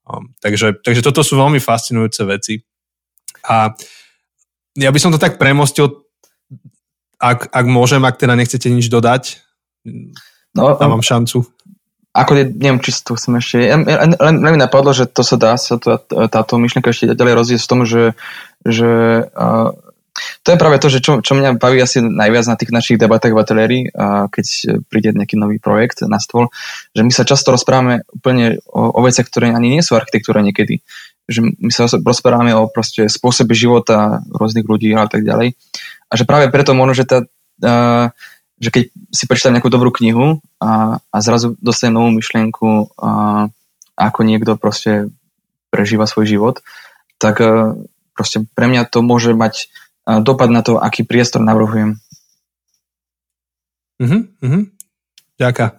Um, takže, takže toto sú veľmi fascinujúce veci. A ja by som to tak premostil, ak, ak môžem, ak teda nechcete nič dodať, no, dávam šancu ako neviem, či to chcem ešte, len, len, len mi napadlo, že to sa dá, sa to, táto myšlienka ešte ďalej rozvíjať v tom, že, že uh, to je práve to, že čo, čo mňa baví asi najviac na tých našich debatách v ateliéri, keď príde nejaký nový projekt na stôl, že my sa často rozprávame úplne o, o veciach, ktoré ani nie sú architektúra niekedy. Že my sa rozprávame o proste spôsobe života rôznych ľudí a tak ďalej. A že práve preto možno, že tá že keď si prečítam nejakú dobrú knihu a, a zrazu dostanem novú myšlienku, a, ako niekto proste prežíva svoj život, tak proste pre mňa to môže mať dopad na to, aký priestor navrhujem. Mhm, mhm. Ďaká.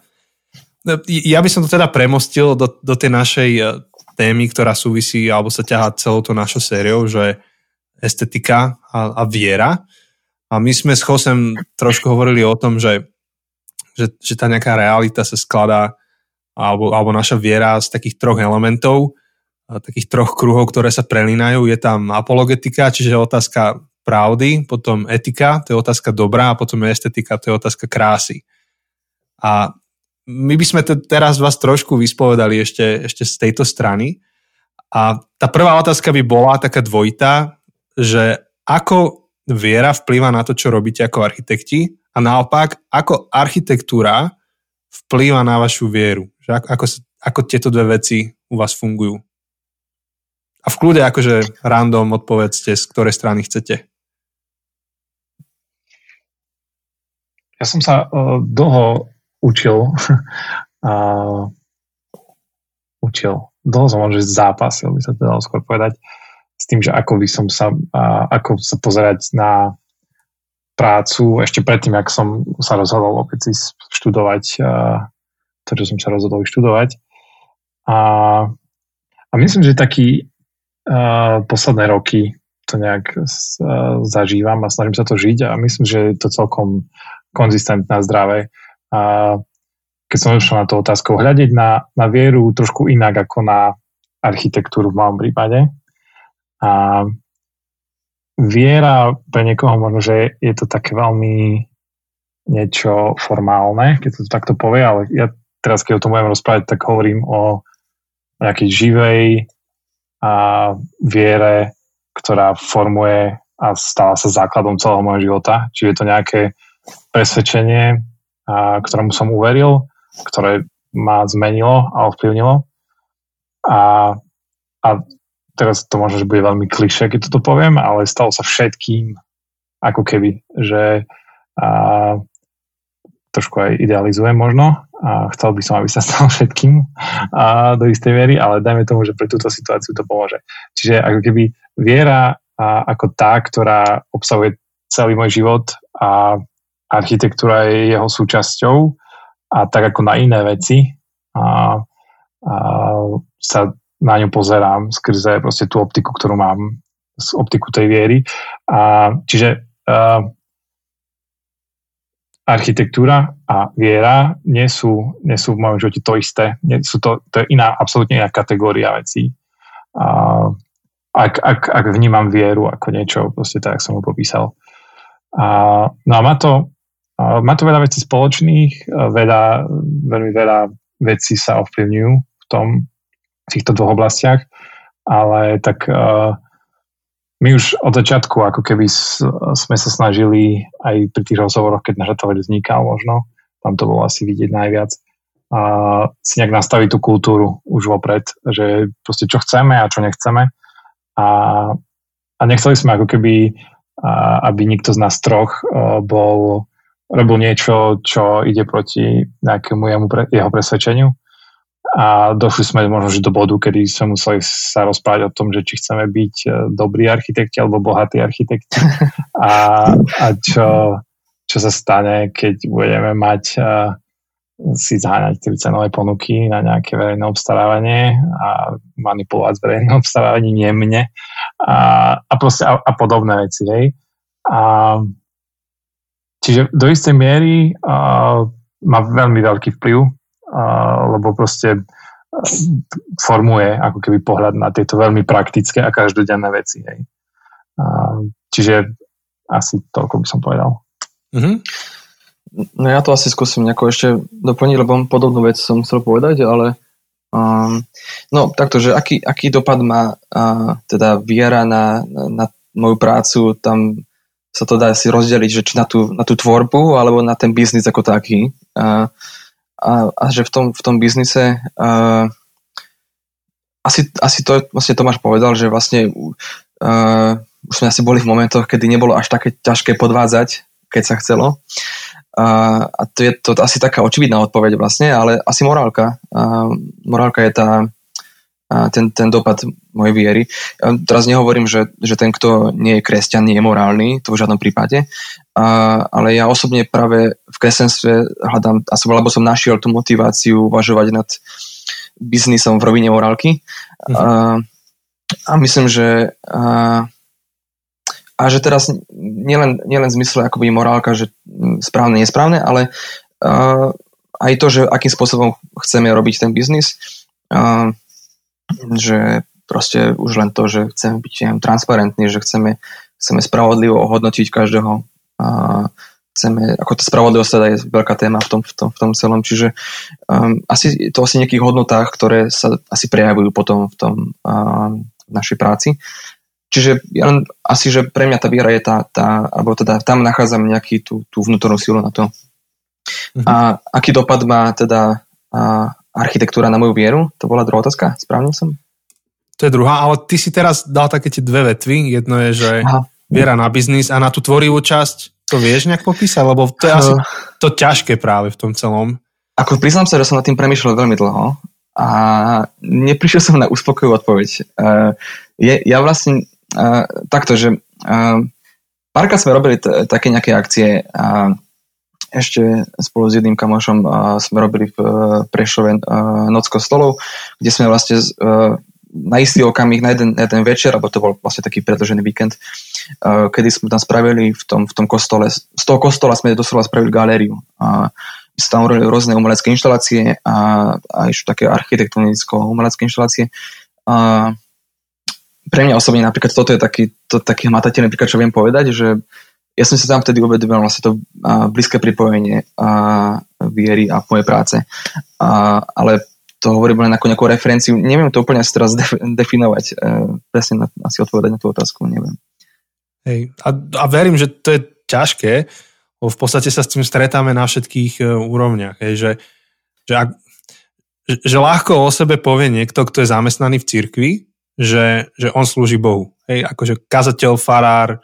No, ja by som to teda premostil do, do tej našej e, témy, ktorá súvisí alebo sa ťahá celou to našou sériou, že estetika a, a viera. A my sme s Chosem trošku hovorili o tom, že, že, že tá nejaká realita sa skladá alebo, alebo naša viera z takých troch elementov, takých troch kruhov, ktoré sa prelínajú. Je tam apologetika, čiže otázka pravdy, potom etika, to je otázka dobrá a potom estetika, to je otázka krásy. A my by sme te, teraz vás trošku vyspovedali ešte, ešte z tejto strany. A tá prvá otázka by bola taká dvojitá, že ako viera vplýva na to, čo robíte ako architekti a naopak, ako architektúra vplýva na vašu vieru. Že ako, ako, ako tieto dve veci u vás fungujú. A v kľude akože random odpovedzte, z ktorej strany chcete. Ja som sa uh, dlho učil uh, učil. Dlho som že zápasil, by sa to dalo skôr povedať s tým, že ako by som sa, a, ako sa pozerať na prácu ešte predtým, ak som sa rozhodol opäť si študovať a, to, čo som sa rozhodol študovať. A, a myslím, že taký a, posledné roky to nejak zažívam a snažím sa to žiť a myslím, že je to celkom konzistentné a zdravé. A keď som išiel na tú otázku, hľadiť na, na vieru trošku inak ako na architektúru v mojom prípade. A viera pre niekoho možno, že je to také veľmi niečo formálne, keď to takto povie, ale ja teraz, keď o tom budem rozprávať, tak hovorím o nejakej živej a viere, ktorá formuje a stala sa základom celého môjho života. Čiže je to nejaké presvedčenie, a, ktorému som uveril, ktoré ma zmenilo a ovplyvnilo. A, a teraz to možno, že bude veľmi klišé, keď toto poviem, ale stalo sa všetkým, ako keby, že a, trošku aj idealizujem možno a chcel by som, aby sa stalo všetkým a, do istej miery, ale dajme tomu, že pre túto situáciu to pomôže. Čiže ako keby viera a, ako tá, ktorá obsahuje celý môj život a architektúra je jeho súčasťou a tak ako na iné veci a, a sa na ňu pozerám skrze proste tú optiku, ktorú mám, z optiku tej viery. A, čiže uh, architektúra a viera nie sú, nie sú v mojom živote to isté. Nie, sú to, to je iná, absolútne iná kategória vecí. A, ak, ak, ak vnímam vieru ako niečo, proste tak, som ho popísal. A, no a má to, má to veľa vecí spoločných, veľa, veľmi veľa vecí sa ovplyvňujú v tom, týchto dvoch oblastiach, ale tak uh, my už od začiatku ako keby sme sa snažili aj pri tých rozhovoroch, keď náš ateliér vznikal možno, tam to bolo asi vidieť najviac, a si nejak nastaviť tú kultúru už vopred, že proste čo chceme a čo nechceme. A, a nechceli sme ako keby, a, aby nikto z nás troch a, bol, robil niečo, čo ide proti nejakému jeho presvedčeniu a došli sme možno že do bodu, kedy sme museli sa rozprávať o tom, že či chceme byť e, dobrí architekti alebo bohatí architekti a, a čo, čo sa stane, keď budeme mať uh, si zháňať tie cenové ponuky na nejaké verejné obstarávanie a manipulovať s verejným obstarávaním jemne a, a, proste, a, a podobné veci. Hej. A, čiže do istej miery uh, má veľmi veľký vplyv lebo proste formuje ako keby pohľad na tieto veľmi praktické a každodenné veci. Hej. Čiže asi toľko by som povedal. Mm-hmm. No ja to asi skúsim nejako ešte doplniť, lebo podobnú vec som chcel povedať, ale um, no takto, že aký, aký dopad má uh, teda viera na, na, na moju prácu, tam sa to dá si rozdeliť, že či na tú, na tú tvorbu alebo na ten biznis ako taký. Uh, a, a že v tom, v tom biznise uh, asi, asi to vlastne Tomáš povedal, že vlastne uh, už sme asi boli v momentoch, kedy nebolo až také ťažké podvádzať, keď sa chcelo. Uh, a to je to asi taká očividná odpoveď vlastne, ale asi morálka. Uh, morálka je tá, uh, ten, ten dopad mojej viery. Uh, teraz nehovorím, že, že ten, kto nie je kresťan, nie je morálny, to v žiadnom prípade, a, ale ja osobne práve v kresťanstve hľadám, lebo som našiel tú motiváciu uvažovať nad biznisom v rovine morálky. Mhm. A, a myslím, že a, a že teraz nielen, nielen zmysle akoby morálka, že správne, nesprávne, ale a, aj to, že akým spôsobom chceme robiť ten biznis, a, že proste už len to, že chceme byť neviem, transparentní, že chceme, chceme spravodlivo ohodnotiť každého a chceme, ako tá spravodlivosť teda je veľká téma v tom, v tom, v tom celom, čiže um, asi to asi nejakých hodnotách, ktoré sa asi prejavujú potom v tom um, v našej práci. Čiže ja len asi, že pre mňa tá viera je tá, tá alebo teda tam nachádzam nejaký tú, tú vnútornú silu na to. Mhm. A aký dopad má teda a, architektúra na moju vieru? To bola druhá otázka, správne som? To je druhá, ale ty si teraz dal také tie dve vetvy. Jedno je, že Aha viera na biznis a na tú tvorivú časť, to vieš nejak popísať? Lebo to je asi to ťažké práve v tom celom. Ako priznám sa, že som nad tým premýšľal veľmi dlho a neprišiel som na uspokojivú odpoveď. Uh, je, ja vlastne uh, takto, že uh, párkrát sme robili t- také nejaké akcie a ešte spolu s jedným kamošom uh, sme robili v uh, Prešove uh, Noc kostolov, kde sme vlastne uh, na istý okamih, na jeden, na jeden večer, alebo to bol vlastne taký predlžený víkend, uh, kedy sme tam spravili v tom, v tom kostole, z toho kostola sme doslova spravili galériu. A my sme tam robili rôzne umelecké inštalácie a, a ešte také architektonicko-umelecké inštalácie. A pre mňa osobne napríklad toto je taký, to, taký hmatateľný príklad, čo viem povedať, že ja som sa tam vtedy uvedomil vlastne to a, blízke pripojenie a, viery a mojej práce. A, ale to hovorím len ako nejakú referenciu. Neviem to úplne asi teraz definovať. E, presne na, asi odpovedať na tú otázku, neviem. Hej. A, a verím, že to je ťažké, v podstate sa s tým stretáme na všetkých e, úrovniach. Hej, že, že, ak, že ľahko o sebe povie niekto, kto je zamestnaný v cirkvi, že, že on slúži Bohu. Hej, akože kazateľ, farár,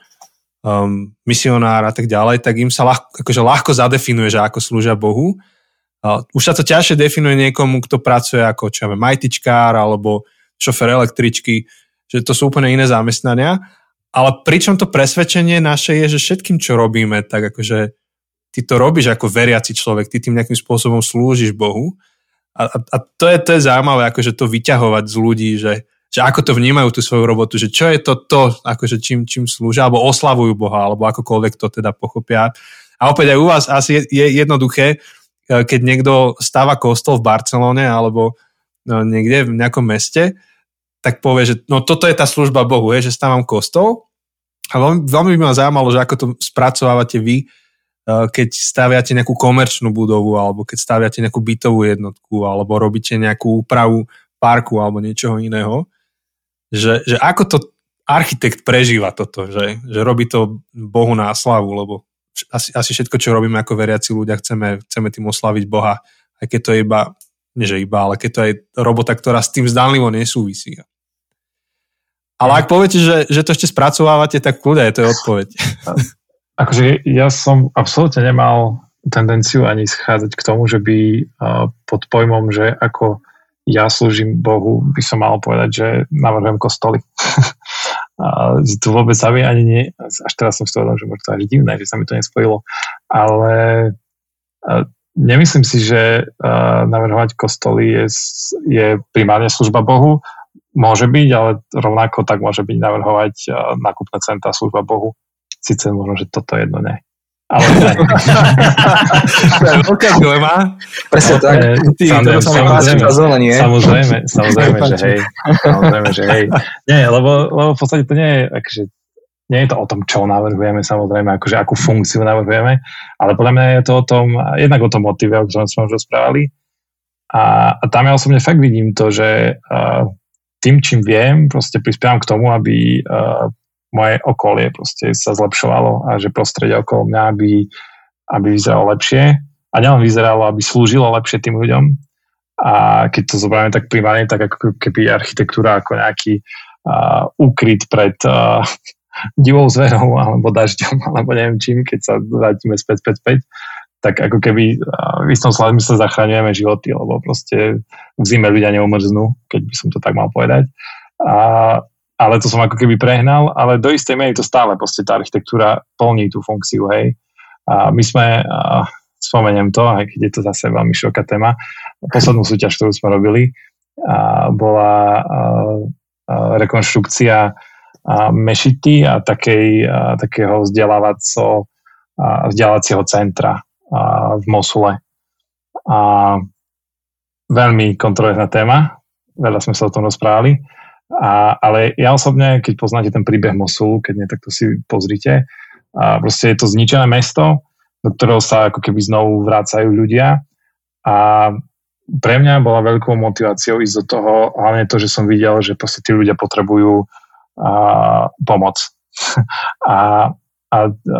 um, misionár a tak ďalej, tak im sa ľahko, akože ľahko zadefinuje, že ako slúžia Bohu už sa to ťažšie definuje niekomu, kto pracuje ako čo ja majtičkár alebo šofer električky, že to sú úplne iné zamestnania. Ale pričom to presvedčenie naše je, že všetkým, čo robíme, tak akože ty to robíš ako veriaci človek, ty tým nejakým spôsobom slúžiš Bohu. A, a, a to, je, to je zaujímavé, akože to vyťahovať z ľudí, že, že ako to vnímajú tú svoju robotu, že čo je to to, akože čím, čím slúžia, alebo oslavujú Boha, alebo akokoľvek to teda pochopia. A opäť aj u vás asi je, je jednoduché, keď niekto stáva kostol v Barcelone alebo no, niekde v nejakom meste, tak povie, že no toto je tá služba Bohu, je, že stávam kostol. A veľmi, veľmi by ma zaujímalo, že ako to spracovávate vy, e, keď staviate nejakú komerčnú budovu, alebo keď staviate nejakú bytovú jednotku, alebo robíte nejakú úpravu parku alebo niečoho iného. Že, že ako to architekt prežíva toto, že, že robí to Bohu na slavu, lebo asi, asi všetko, čo robíme ako veriaci ľudia, chceme, chceme tým oslaviť Boha, aj keď to je iba, nie že iba, ale keď to je robota, ktorá s tým zdánlivo nesúvisí. Ale ak poviete, že, že to ešte spracovávate, tak kľudia, to je odpoveď. Akože ja som absolútne nemal tendenciu ani schádzať k tomu, že by pod pojmom, že ako ja slúžim Bohu, by som mal povedať, že navrhujem kostoly. a to vôbec sa mi ani nie, až teraz som si to že možno to až divné, že sa mi to nespojilo, ale nemyslím si, že navrhovať kostoly je, je primárne služba Bohu, môže byť, ale rovnako tak môže byť navrhovať nákupné centra služba Bohu. Sice možno, že toto jedno nie. Ale to je veľká dilema. Presne tak. Ty, samozrejme, samozrejme, samozrejme, samozrejme, že hej. Samozrejme, že hej. Nie, lebo, lebo v podstate to nie je, akože, nie je to o tom, čo navrhujeme, samozrejme, akože akú funkciu navrhujeme, ale podľa mňa je to o tom, jednak o tom motive, o ktorom sme už rozprávali. A, a tam ja osobne fakt vidím to, že uh, tým, čím viem, proste prispievam k tomu, aby uh, moje okolie proste sa zlepšovalo a že prostredie okolo mňa aby, aby vyzeralo lepšie a nielen vyzeralo, aby slúžilo lepšie tým ľuďom a keď to zoberieme tak primárne, tak ako keby architektúra ako nejaký uh, úkryt pred uh, divou zverou alebo dažďom alebo neviem čím, keď sa vrátime späť, späť, späť, tak ako keby v istom slade sa zachraňujeme životy, lebo proste v zime ľudia neumrznú, keď by som to tak mal povedať. A ale to som ako keby prehnal, ale do istej miery to stále proste tá architektúra plní tú funkciu, hej. A my sme, a spomeniem to, aj keď je to zase veľmi široká téma, poslednú súťaž, ktorú sme robili, a bola a, a rekonštrukcia a mešity a, takej, a takého vzdelávaco, vzdelávacieho centra a, v Mosule. A veľmi kontroverzná téma, veľa sme sa o tom rozprávali a, ale ja osobne, keď poznáte ten príbeh Mosulu, keď nie, tak to si pozrite. A proste je to zničené mesto, do ktorého sa ako keby znovu vrácajú ľudia. A pre mňa bola veľkou motiváciou ísť do toho, hlavne to, že som videl, že proste tí ľudia potrebujú a, pomoc. a, a, a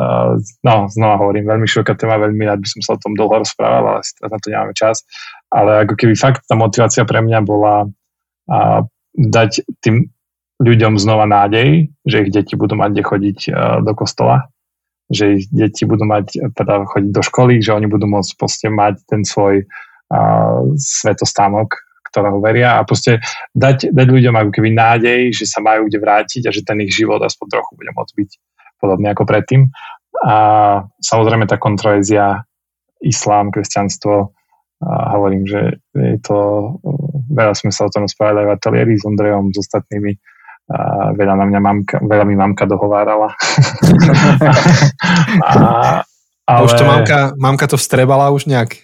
no, znova hovorím, veľmi široká téma, veľmi rád by som sa o tom dlho rozprával, ale na to nemáme čas. Ale ako keby fakt tá motivácia pre mňa bola a dať tým ľuďom znova nádej, že ich deti budú mať kde chodiť e, do kostola, že ich deti budú mať, teda chodiť do školy, že oni budú môcť proste mať ten svoj uh, svetostánok, ktorého veria a proste dať, dať ľuďom ako keby nádej, že sa majú kde vrátiť a že ten ich život aspoň trochu bude môcť byť podobný ako predtým. A samozrejme tá kontroverzia islám, kresťanstvo, a hovorím, že je to, veľa sme sa o tom rozprávali aj v ateliéri s Ondrejom, s ostatnými, a veľa na mňa mamka, veľa mi mamka dohovárala. a, ale... A už to mamka, mamka to vstrebala už nejak?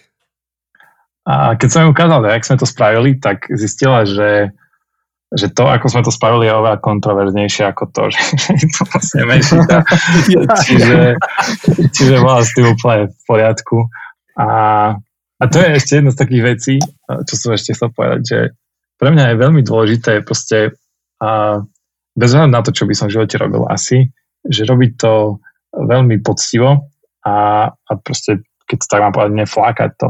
A keď som jej ukázal, jak sme to spravili, tak zistila, že, že to, ako sme to spravili, je oveľa kontroverznejšie ako to, že, je to vlastne menší. čiže, čiže bola s tým úplne v poriadku. A a to je ešte jedna z takých vecí, čo som ešte chcel povedať, že pre mňa je veľmi dôležité proste a bez hľadu na to, čo by som v živote robil asi, že robiť to veľmi poctivo a, a proste, keď to tak mám povedať, neflákať to.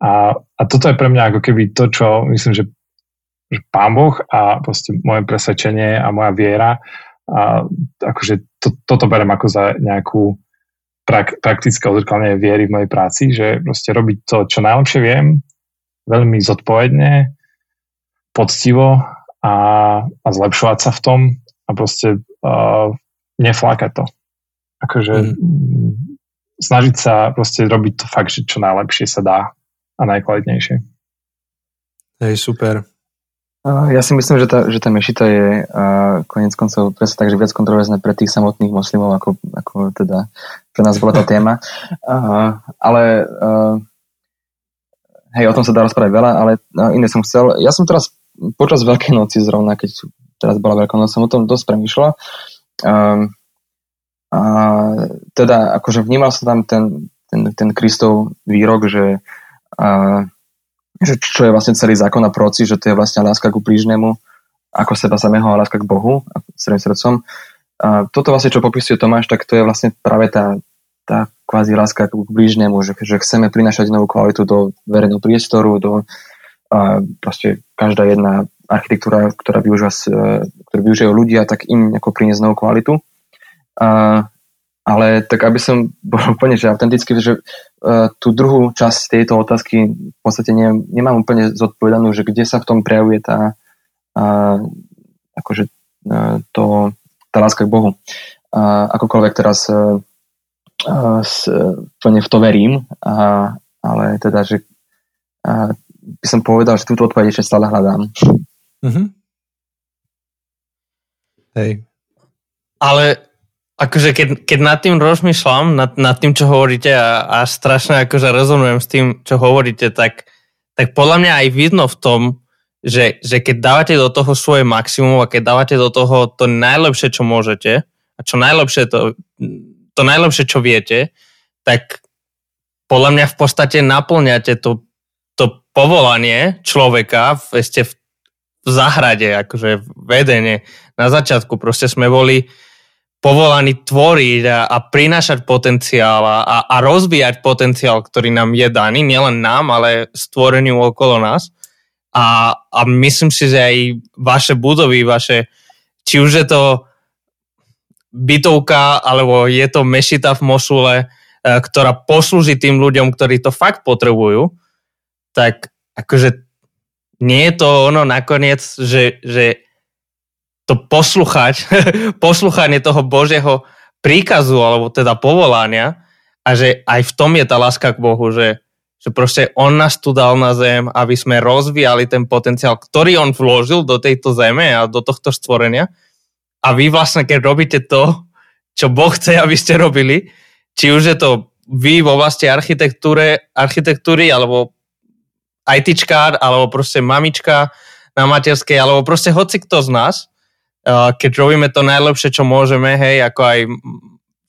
A, a toto je pre mňa ako keby to, čo myslím, že, že Pán Boh a proste moje presvedčenie a moja viera a akože to, toto berem ako za nejakú prak, praktické odzrkadlenie viery v mojej práci, že proste robiť to, čo najlepšie viem, veľmi zodpovedne, poctivo a, a zlepšovať sa v tom a proste uh, neflákať to. Akože mm. snažiť sa proste robiť to fakt, že čo najlepšie sa dá a najkvalitnejšie. Hej, super. Ja si myslím, že tá, že tá mešita je uh, konec koncov presne tak, že viac kontroverzné pre tých samotných moslimov, ako, ako teda pre nás bola tá téma. Uh, ale uh, hej, o tom sa dá rozprávať veľa, ale uh, iné som chcel. Ja som teraz počas Veľkej noci zrovna, keď teraz bola Veľká noc, som o tom dosť premýšľal. Um, a teda akože vnímal som tam ten, ten, ten Kristov výrok, že uh, že čo je vlastne celý zákon a proci, že to je vlastne láska ku blížnemu, ako seba samého a láska k Bohu a celým srdcom. Toto vlastne, čo popisuje Tomáš, tak to je vlastne práve tá, tá kvázi láska k blížnemu, že, že chceme prinašať novú kvalitu do verejného priestoru, do a proste každá jedna architektúra, ktorá využíva, ktorú využívajú ľudia, tak im ako priniesť novú kvalitu. A ale tak aby som bol úplne že autentický, že uh, tú druhú časť tejto otázky v podstate ne, nemám úplne zodpovedanú, že kde sa v tom prejavuje tá uh, akože uh, to, tá láska k Bohu. Uh, akokoľvek teraz uh, uh, s, plne v to verím, uh, ale teda, že uh, by som povedal, že túto odpoveď ešte stále hľadám. Mm-hmm. Hej. Ale akože keď, keď nad tým rozmýšľam, nad, nad tým, čo hovoríte a, a strašne akože rezonujem s tým, čo hovoríte, tak, tak podľa mňa aj vidno v tom, že, že keď dávate do toho svoje maximum a keď dávate do toho to najlepšie, čo môžete a čo najlepšie to, to najlepšie, čo viete, tak podľa mňa v podstate naplňate to, to povolanie človeka v, ešte v, v záhrade, akože vedenie. Na začiatku proste sme boli povolaní tvoriť a, a prinášať potenciál a, a rozvíjať potenciál, ktorý nám je daný, nielen nám, ale stvoreniu okolo nás. A, a myslím si, že aj vaše budovy, vaše, či už je to bytovka, alebo je to mešita v Mosule, e, ktorá poslúži tým ľuďom, ktorí to fakt potrebujú, tak akože nie je to ono nakoniec, že, že to posluchať, posluchanie toho Božieho príkazu, alebo teda povolania a že aj v tom je tá láska k Bohu, že že proste on nás tu dal na zem, aby sme rozvíjali ten potenciál, ktorý on vložil do tejto zeme a do tohto stvorenia. A vy vlastne, keď robíte to, čo Boh chce, aby ste robili, či už je to vy vo oblasti architektúre, architektúry, alebo ITčkár, alebo proste mamička na materskej, alebo proste hoci kto z nás, keď robíme to najlepšie, čo môžeme, hej, ako aj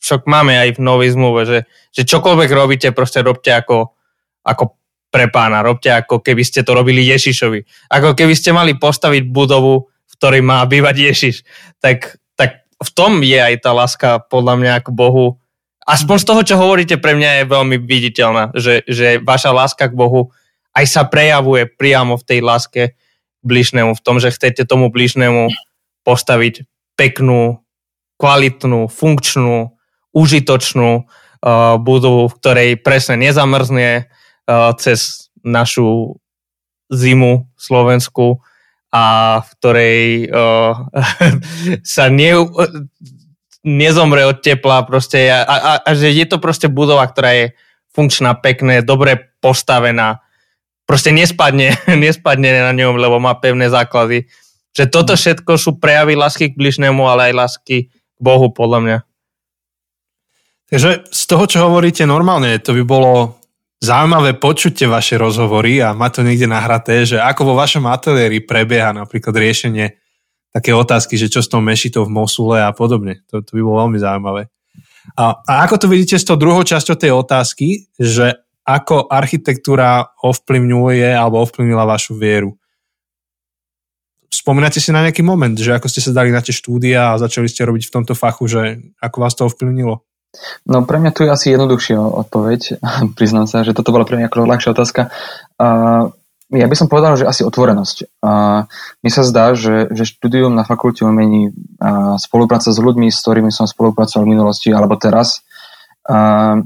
však máme aj v novej zmluve, že, že čokoľvek robíte, proste robte ako, ako pre pána, robte ako keby ste to robili Ježišovi. Ako keby ste mali postaviť budovu, v ktorej má bývať Ježiš. Tak, tak v tom je aj tá láska podľa mňa k Bohu. Aspoň z toho, čo hovoríte, pre mňa je veľmi viditeľná, že, že vaša láska k Bohu aj sa prejavuje priamo v tej láske bližnému, v tom, že chcete tomu bližnému postaviť peknú, kvalitnú, funkčnú, užitočnú uh, budovu, v ktorej presne nezamrzne, uh, cez našu zimu Slovensku a v ktorej uh, sa ne, nezomre od tepla proste a, a, a že je to proste budova, ktorá je funkčná, pekné, dobre postavená, proste nespadne, nespadne na ňom, lebo má pevné základy. Že toto všetko sú prejavy lásky k bližnému, ale aj lásky k Bohu, podľa mňa. Takže z toho, čo hovoríte normálne, to by bolo zaujímavé počuť vaše rozhovory a má to niekde nahraté, že ako vo vašom ateliéri prebieha napríklad riešenie také otázky, že čo s tou mešitou v Mosule a podobne. To, to by bolo veľmi zaujímavé. A, a ako to vidíte s tou druhou časťou tej otázky, že ako architektúra ovplyvňuje alebo ovplyvnila vašu vieru? Spomínate si na nejaký moment, že ako ste sa dali na tie štúdia a začali ste robiť v tomto fachu, že ako vás to ovplyvnilo? No pre mňa tu je asi jednoduchšia odpoveď. Priznám sa, že toto bola pre mňa ako ľahšia otázka. Uh, ja by som povedal, že asi otvorenosť. Uh, mi sa zdá, že, že štúdium na fakulte umení, uh, spolupráca s ľuďmi, s ktorými som spolupracoval v minulosti alebo teraz, uh,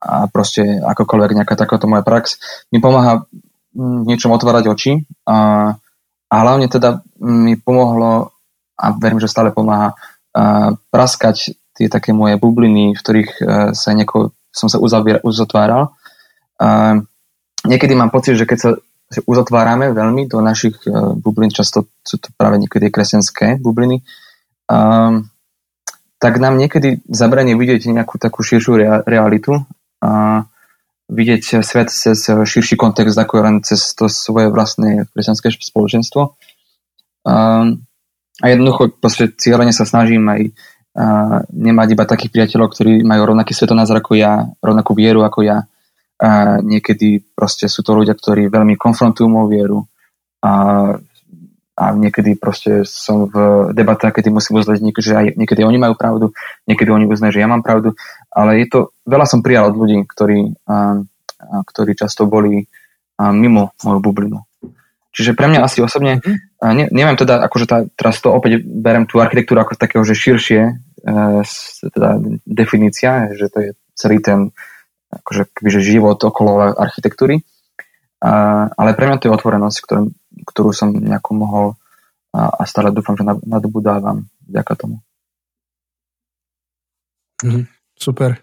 a proste akokoľvek nejaká takáto moja prax, mi pomáha v niečom otvárať oči a hlavne teda mi pomohlo a verím, že stále pomáha a, praskať tie také moje bubliny, v ktorých uh, sa nieko, som sa uzavier, uzatváral. Uh, niekedy mám pocit, že keď sa uzatvárame veľmi do našich uh, bublín, často sú to práve niekedy kresťanské bubliny, uh, tak nám niekedy zabranie vidieť nejakú takú širšiu rea- realitu a vidieť svet cez širší kontext, ako len cez to svoje vlastné kresťanské spoločenstvo. Um, a jednoducho proste cieľene sa snažím aj nemať iba takých priateľov, ktorí majú rovnaký svetonázor ako ja, rovnakú vieru ako ja. A niekedy proste sú to ľudia, ktorí veľmi konfrontujú moju vieru a, a niekedy proste som v debatách, kedy musím uznať, že aj niekedy oni majú pravdu, niekedy oni uznajú, že ja mám pravdu, ale je to, veľa som prijal od ľudí, ktorí, a, a, ktorí často boli a, mimo moju bublinu. Čiže pre mňa asi osobne, mhm. ne, neviem teda, akože tá, teraz to opäť berem tú architektúru ako takého, že širšie, teda definícia, že to je celý ten akože, život okolo architektúry. A, ale pre mňa to je otvorenosť, ktorú, ktorú som nejako mohol a, a stále dúfam, že nadbudávam vďaka tomu. Mhm, super.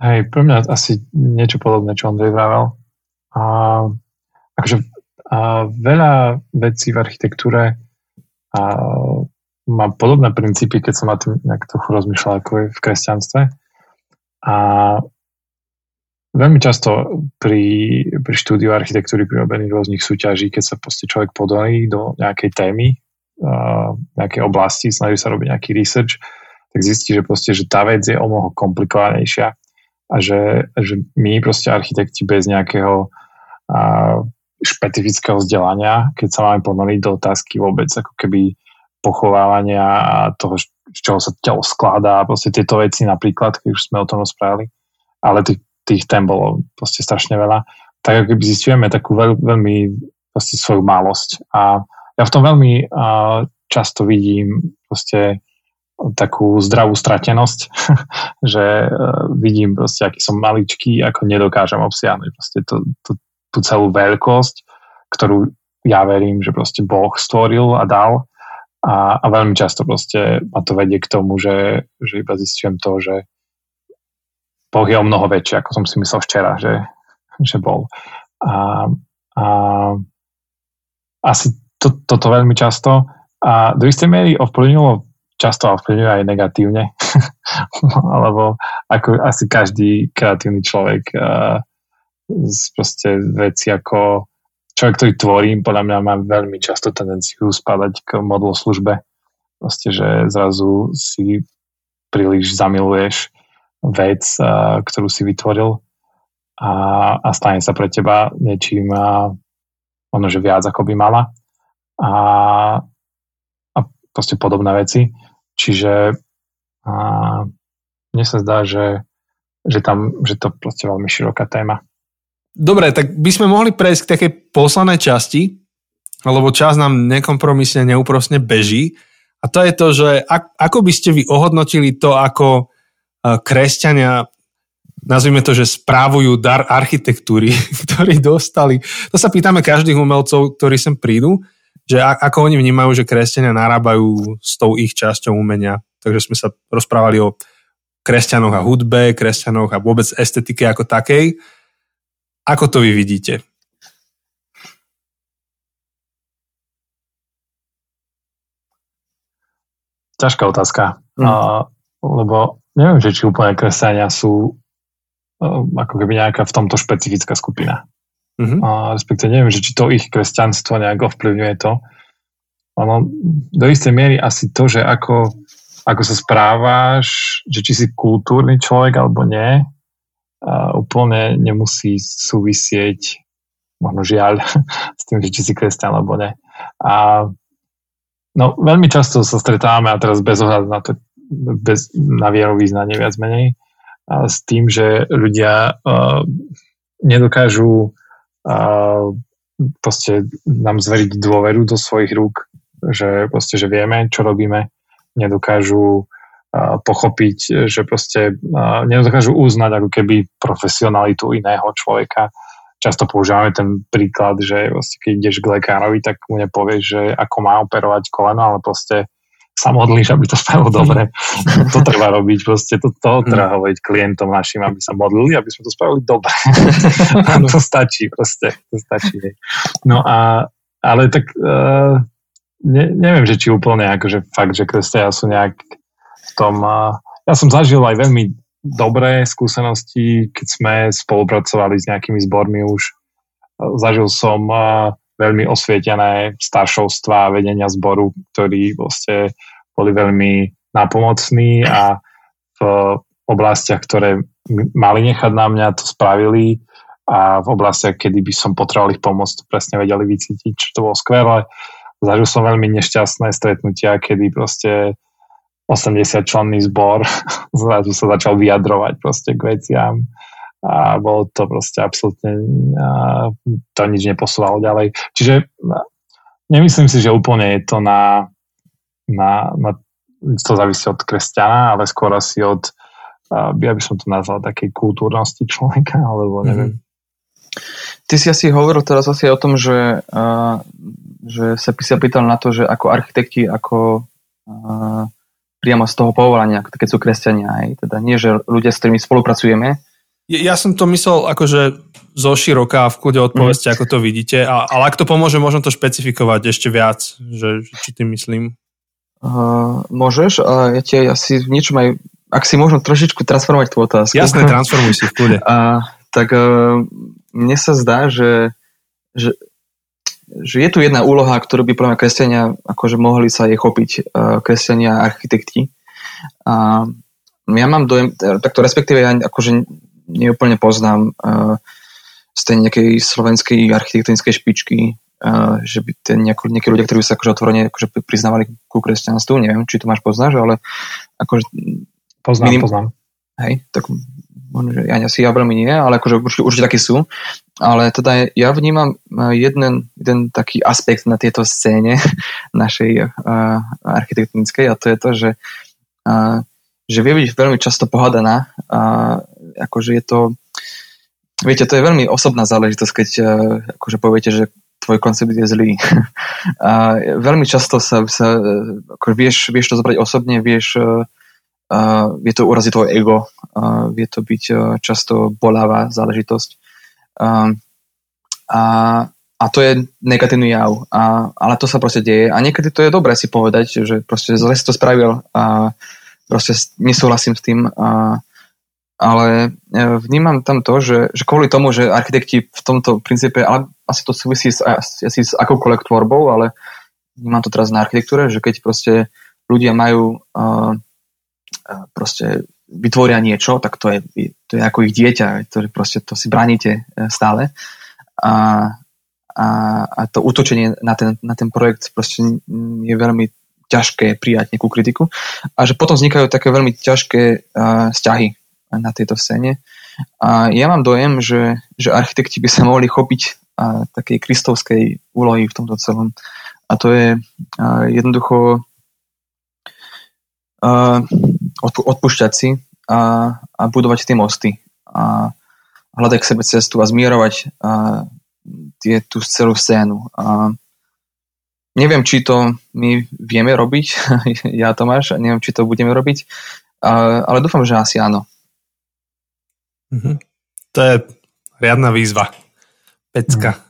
Hej, pre mňa asi niečo podobné, čo Ondrej vravel. A, akože, a veľa vecí v architektúre a, má podobné princípy, keď som na tým nejak trochu rozmýšľal, ako je v kresťanstve. A veľmi často pri, pri štúdiu architektúry, pri robení rôznych súťaží, keď sa proste človek podorí do nejakej témy, uh, nejakej oblasti, snaží sa robiť nejaký research, tak zistí, že proste, že tá vec je o mnoho komplikovanejšia a že, že my proste architekti bez nejakého uh, špecifického vzdelania, keď sa máme ponoriť do otázky vôbec ako keby pochovávania a toho, z čoho sa telo skladá, proste tieto veci napríklad, keď už sme o tom rozprávali, ale tých, tých tém bolo proste strašne veľa, tak ako keby zistujeme takú veľ, veľmi proste svoju malosť. A ja v tom veľmi uh, často vidím proste takú zdravú stratenosť, že uh, vidím proste, aký som maličký, ako nedokážem obsiahnuť proste tú, tú, tú celú veľkosť, ktorú ja verím, že proste Boh stvoril a dal. A, a veľmi často proste ma to vedie k tomu, že, že iba zistujem to, že Boh je o mnoho väčší, ako som si myslel včera, že, že bol. A, a asi to, toto veľmi často a do istej miery ovplyvnilo často ovplyvňuje aj negatívne, alebo ako asi každý kreatívny človek uh, proste veci ako človek, ktorý tvorím, podľa mňa má veľmi často tendenciu spadať k modlo službe. Proste, že zrazu si príliš zamiluješ vec, ktorú si vytvoril a, a stane sa pre teba niečím možno, že viac ako by mala a, a proste podobné veci. Čiže a, mne sa zdá, že, že, tam, že to proste veľmi široká téma. Dobre, tak by sme mohli prejsť k takej poslednej časti, lebo čas nám nekompromisne, neúprosne beží. A to je to, že ak, ako by ste vy ohodnotili to, ako kresťania, nazvime to, že správujú dar architektúry, ktorý dostali. To sa pýtame každých umelcov, ktorí sem prídu, že ako oni vnímajú, že kresťania narábajú s tou ich časťou umenia. Takže sme sa rozprávali o kresťanoch a hudbe, kresťanoch a vôbec estetike ako takej. Ako to vy vidíte? Ťažká otázka, mm. uh, lebo neviem, že či úplne kresťania sú uh, ako keby nejaká v tomto špecifická skupina. Mm-hmm. Uh, respektíve neviem, že či to ich kresťanstvo nejak ovplyvňuje to. Ono, do istej miery asi to, že ako, ako sa správaš, že či si kultúrny človek alebo nie, úplne nemusí súvisieť možno žiaľ s tým, že či si kresťan alebo nie. A no, veľmi často sa stretávame a teraz bez ohľadu na to, bez, na vierovýznanie viac menej, a s tým, že ľudia uh, nedokážu uh, proste nám zveriť dôveru do svojich rúk, že proste, že vieme, čo robíme, nedokážu pochopiť, že proste nedokážu uznať ako keby profesionalitu iného človeka. Často používame ten príklad, že proste, keď ideš k lekárovi, tak mu nepovieš, že ako má operovať koleno, ale proste sa modlíš, aby to spravilo dobre. to treba robiť, proste to, to mm. treba hovoriť klientom našim, aby sa modlili, aby sme to spravili dobre. to stačí, proste, to stačí. No a, ale tak uh, ne, neviem, že či úplne akože fakt, že kresťania sú nejak tom, ja som zažil aj veľmi dobré skúsenosti, keď sme spolupracovali s nejakými zbormi už. Zažil som veľmi osvietené staršovstva a vedenia zboru, ktorí vlastne boli veľmi napomocní a v oblastiach, ktoré mali nechať na mňa, to spravili a v oblastiach, kedy by som potreboval ich pomôcť, to presne vedeli vycítiť, čo to bolo skvelé. Zažil som veľmi nešťastné stretnutia, kedy proste 80 členný zbor zrazu sa začal vyjadrovať proste k veciam a bolo to proste absolútne to nič neposúvalo ďalej. Čiže nemyslím si, že úplne je to na, na, na to závisí od kresťana, ale skôr asi od, ja by som to nazval takej kultúrnosti človeka, alebo neviem. Ty si asi hovoril teraz asi o tom, že, uh, že sa, sa pýtal na to, že ako architekti, ako uh, priamo z toho povolania, keď sú kresťania, aj, teda nie, že ľudia, s ktorými spolupracujeme. Ja som to myslel akože zo široká v kľude odpovedzte, mm. ako to vidíte, a, ale ak to pomôže, možno to špecifikovať ešte viac, že, či tým myslím. Uh, môžeš, ale ja ti asi v niečom aj, ak si možno trošičku transformovať tú otázku. Jasne, transformuj si v kľude. Uh, tak uh, mne sa zdá, že, že, že je tu jedna úloha, ktorú by mňa kresťania akože mohli sa jej chopiť, uh, kresťania a architekti. Uh, ja mám dojem, takto respektíve ja akože neúplne poznám uh, z tej nejakej slovenskej architektonickej špičky že by ten nejakí, nejakí ľudia, ktorí sa akože otvorene akože priznávali ku kresťanstvu, neviem, či to máš poznáš, ale akože... Poznám, minim, poznám. Hej, tak možno, že ja asi ja veľmi nie, ale akože určite, určite takí sú. Ale teda ja vnímam jeden, jeden taký aspekt na tieto scéne našej uh, architektonickej a to je to, že, uh, že vie byť veľmi často pohádaná. Uh, akože je to Viete, to je veľmi osobná záležitosť, keď uh, akože poviete, že tvoj koncept je zlý. A veľmi často sa, sa ako vieš, vieš to zobrať osobne, vieš, uh, vie to uraziť tvoje ego, uh, vie to byť často bolavá záležitosť. Uh, a, a to je negatívny jav. A, ale to sa proste deje. A niekedy to je dobré si povedať, že proste zle si to spravil a proste nesúhlasím s tým. A, ale e, vnímam tam to, že, že kvôli tomu, že architekti v tomto princípe, ale asi to súvisí s, asi s akoukoľvek tvorbou, ale vnímam to teraz na architektúre, že keď proste ľudia majú uh, proste vytvoria niečo, tak to je, to je ako ich dieťa, to, proste to si bránite e, stále. A, a, a to útočenie na ten, na ten projekt proste je veľmi ťažké prijať nejakú kritiku a že potom vznikajú také veľmi ťažké uh, vzťahy na tejto scéne. A ja mám dojem, že, že architekti by sa mohli chopiť a, takej kristovskej úlohy v tomto celom. A to je a, jednoducho a, odpúšťať si a, a budovať tie mosty a hľadať k sebe cestu a zmierovať a, tie, tú celú scénu. A, neviem, či to my vieme robiť, ja Tomáš, neviem, či to budeme robiť, a, ale dúfam, že asi áno. Mm-hmm. To je riadna výzva. Pecka. Mm.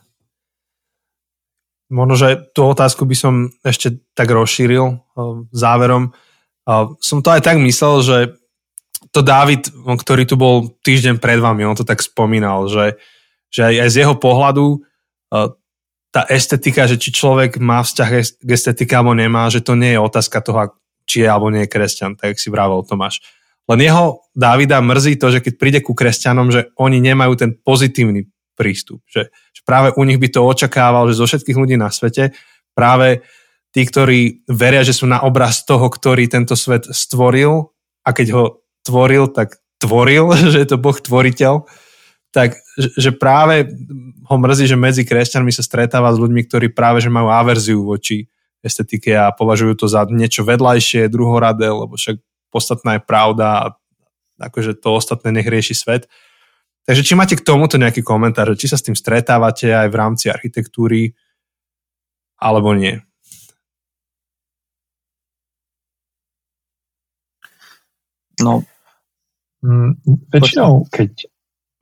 Možno, že tú otázku by som ešte tak rozšíril uh, záverom. Uh, som to aj tak myslel, že to David, ktorý tu bol týždeň pred vami, on to tak spomínal, že, že aj, z jeho pohľadu uh, tá estetika, že či človek má vzťah k estetike alebo nemá, že to nie je otázka toho, či je alebo nie je kresťan, tak si vravel Tomáš. Len jeho Dávida mrzí to, že keď príde ku kresťanom, že oni nemajú ten pozitívny prístup. Že, že práve u nich by to očakával, že zo všetkých ľudí na svete práve tí, ktorí veria, že sú na obraz toho, ktorý tento svet stvoril a keď ho tvoril, tak tvoril, že je to Boh tvoriteľ, tak že práve ho mrzí, že medzi kresťanmi sa stretáva s ľuďmi, ktorí práve že majú averziu voči estetike a považujú to za niečo vedľajšie, druhoradé, lebo však podstatná je pravda a akože to ostatné nech rieši svet. Takže či máte k tomuto nejaký komentár, či sa s tým stretávate aj v rámci architektúry, alebo nie? No, mm, väčšinou, keď,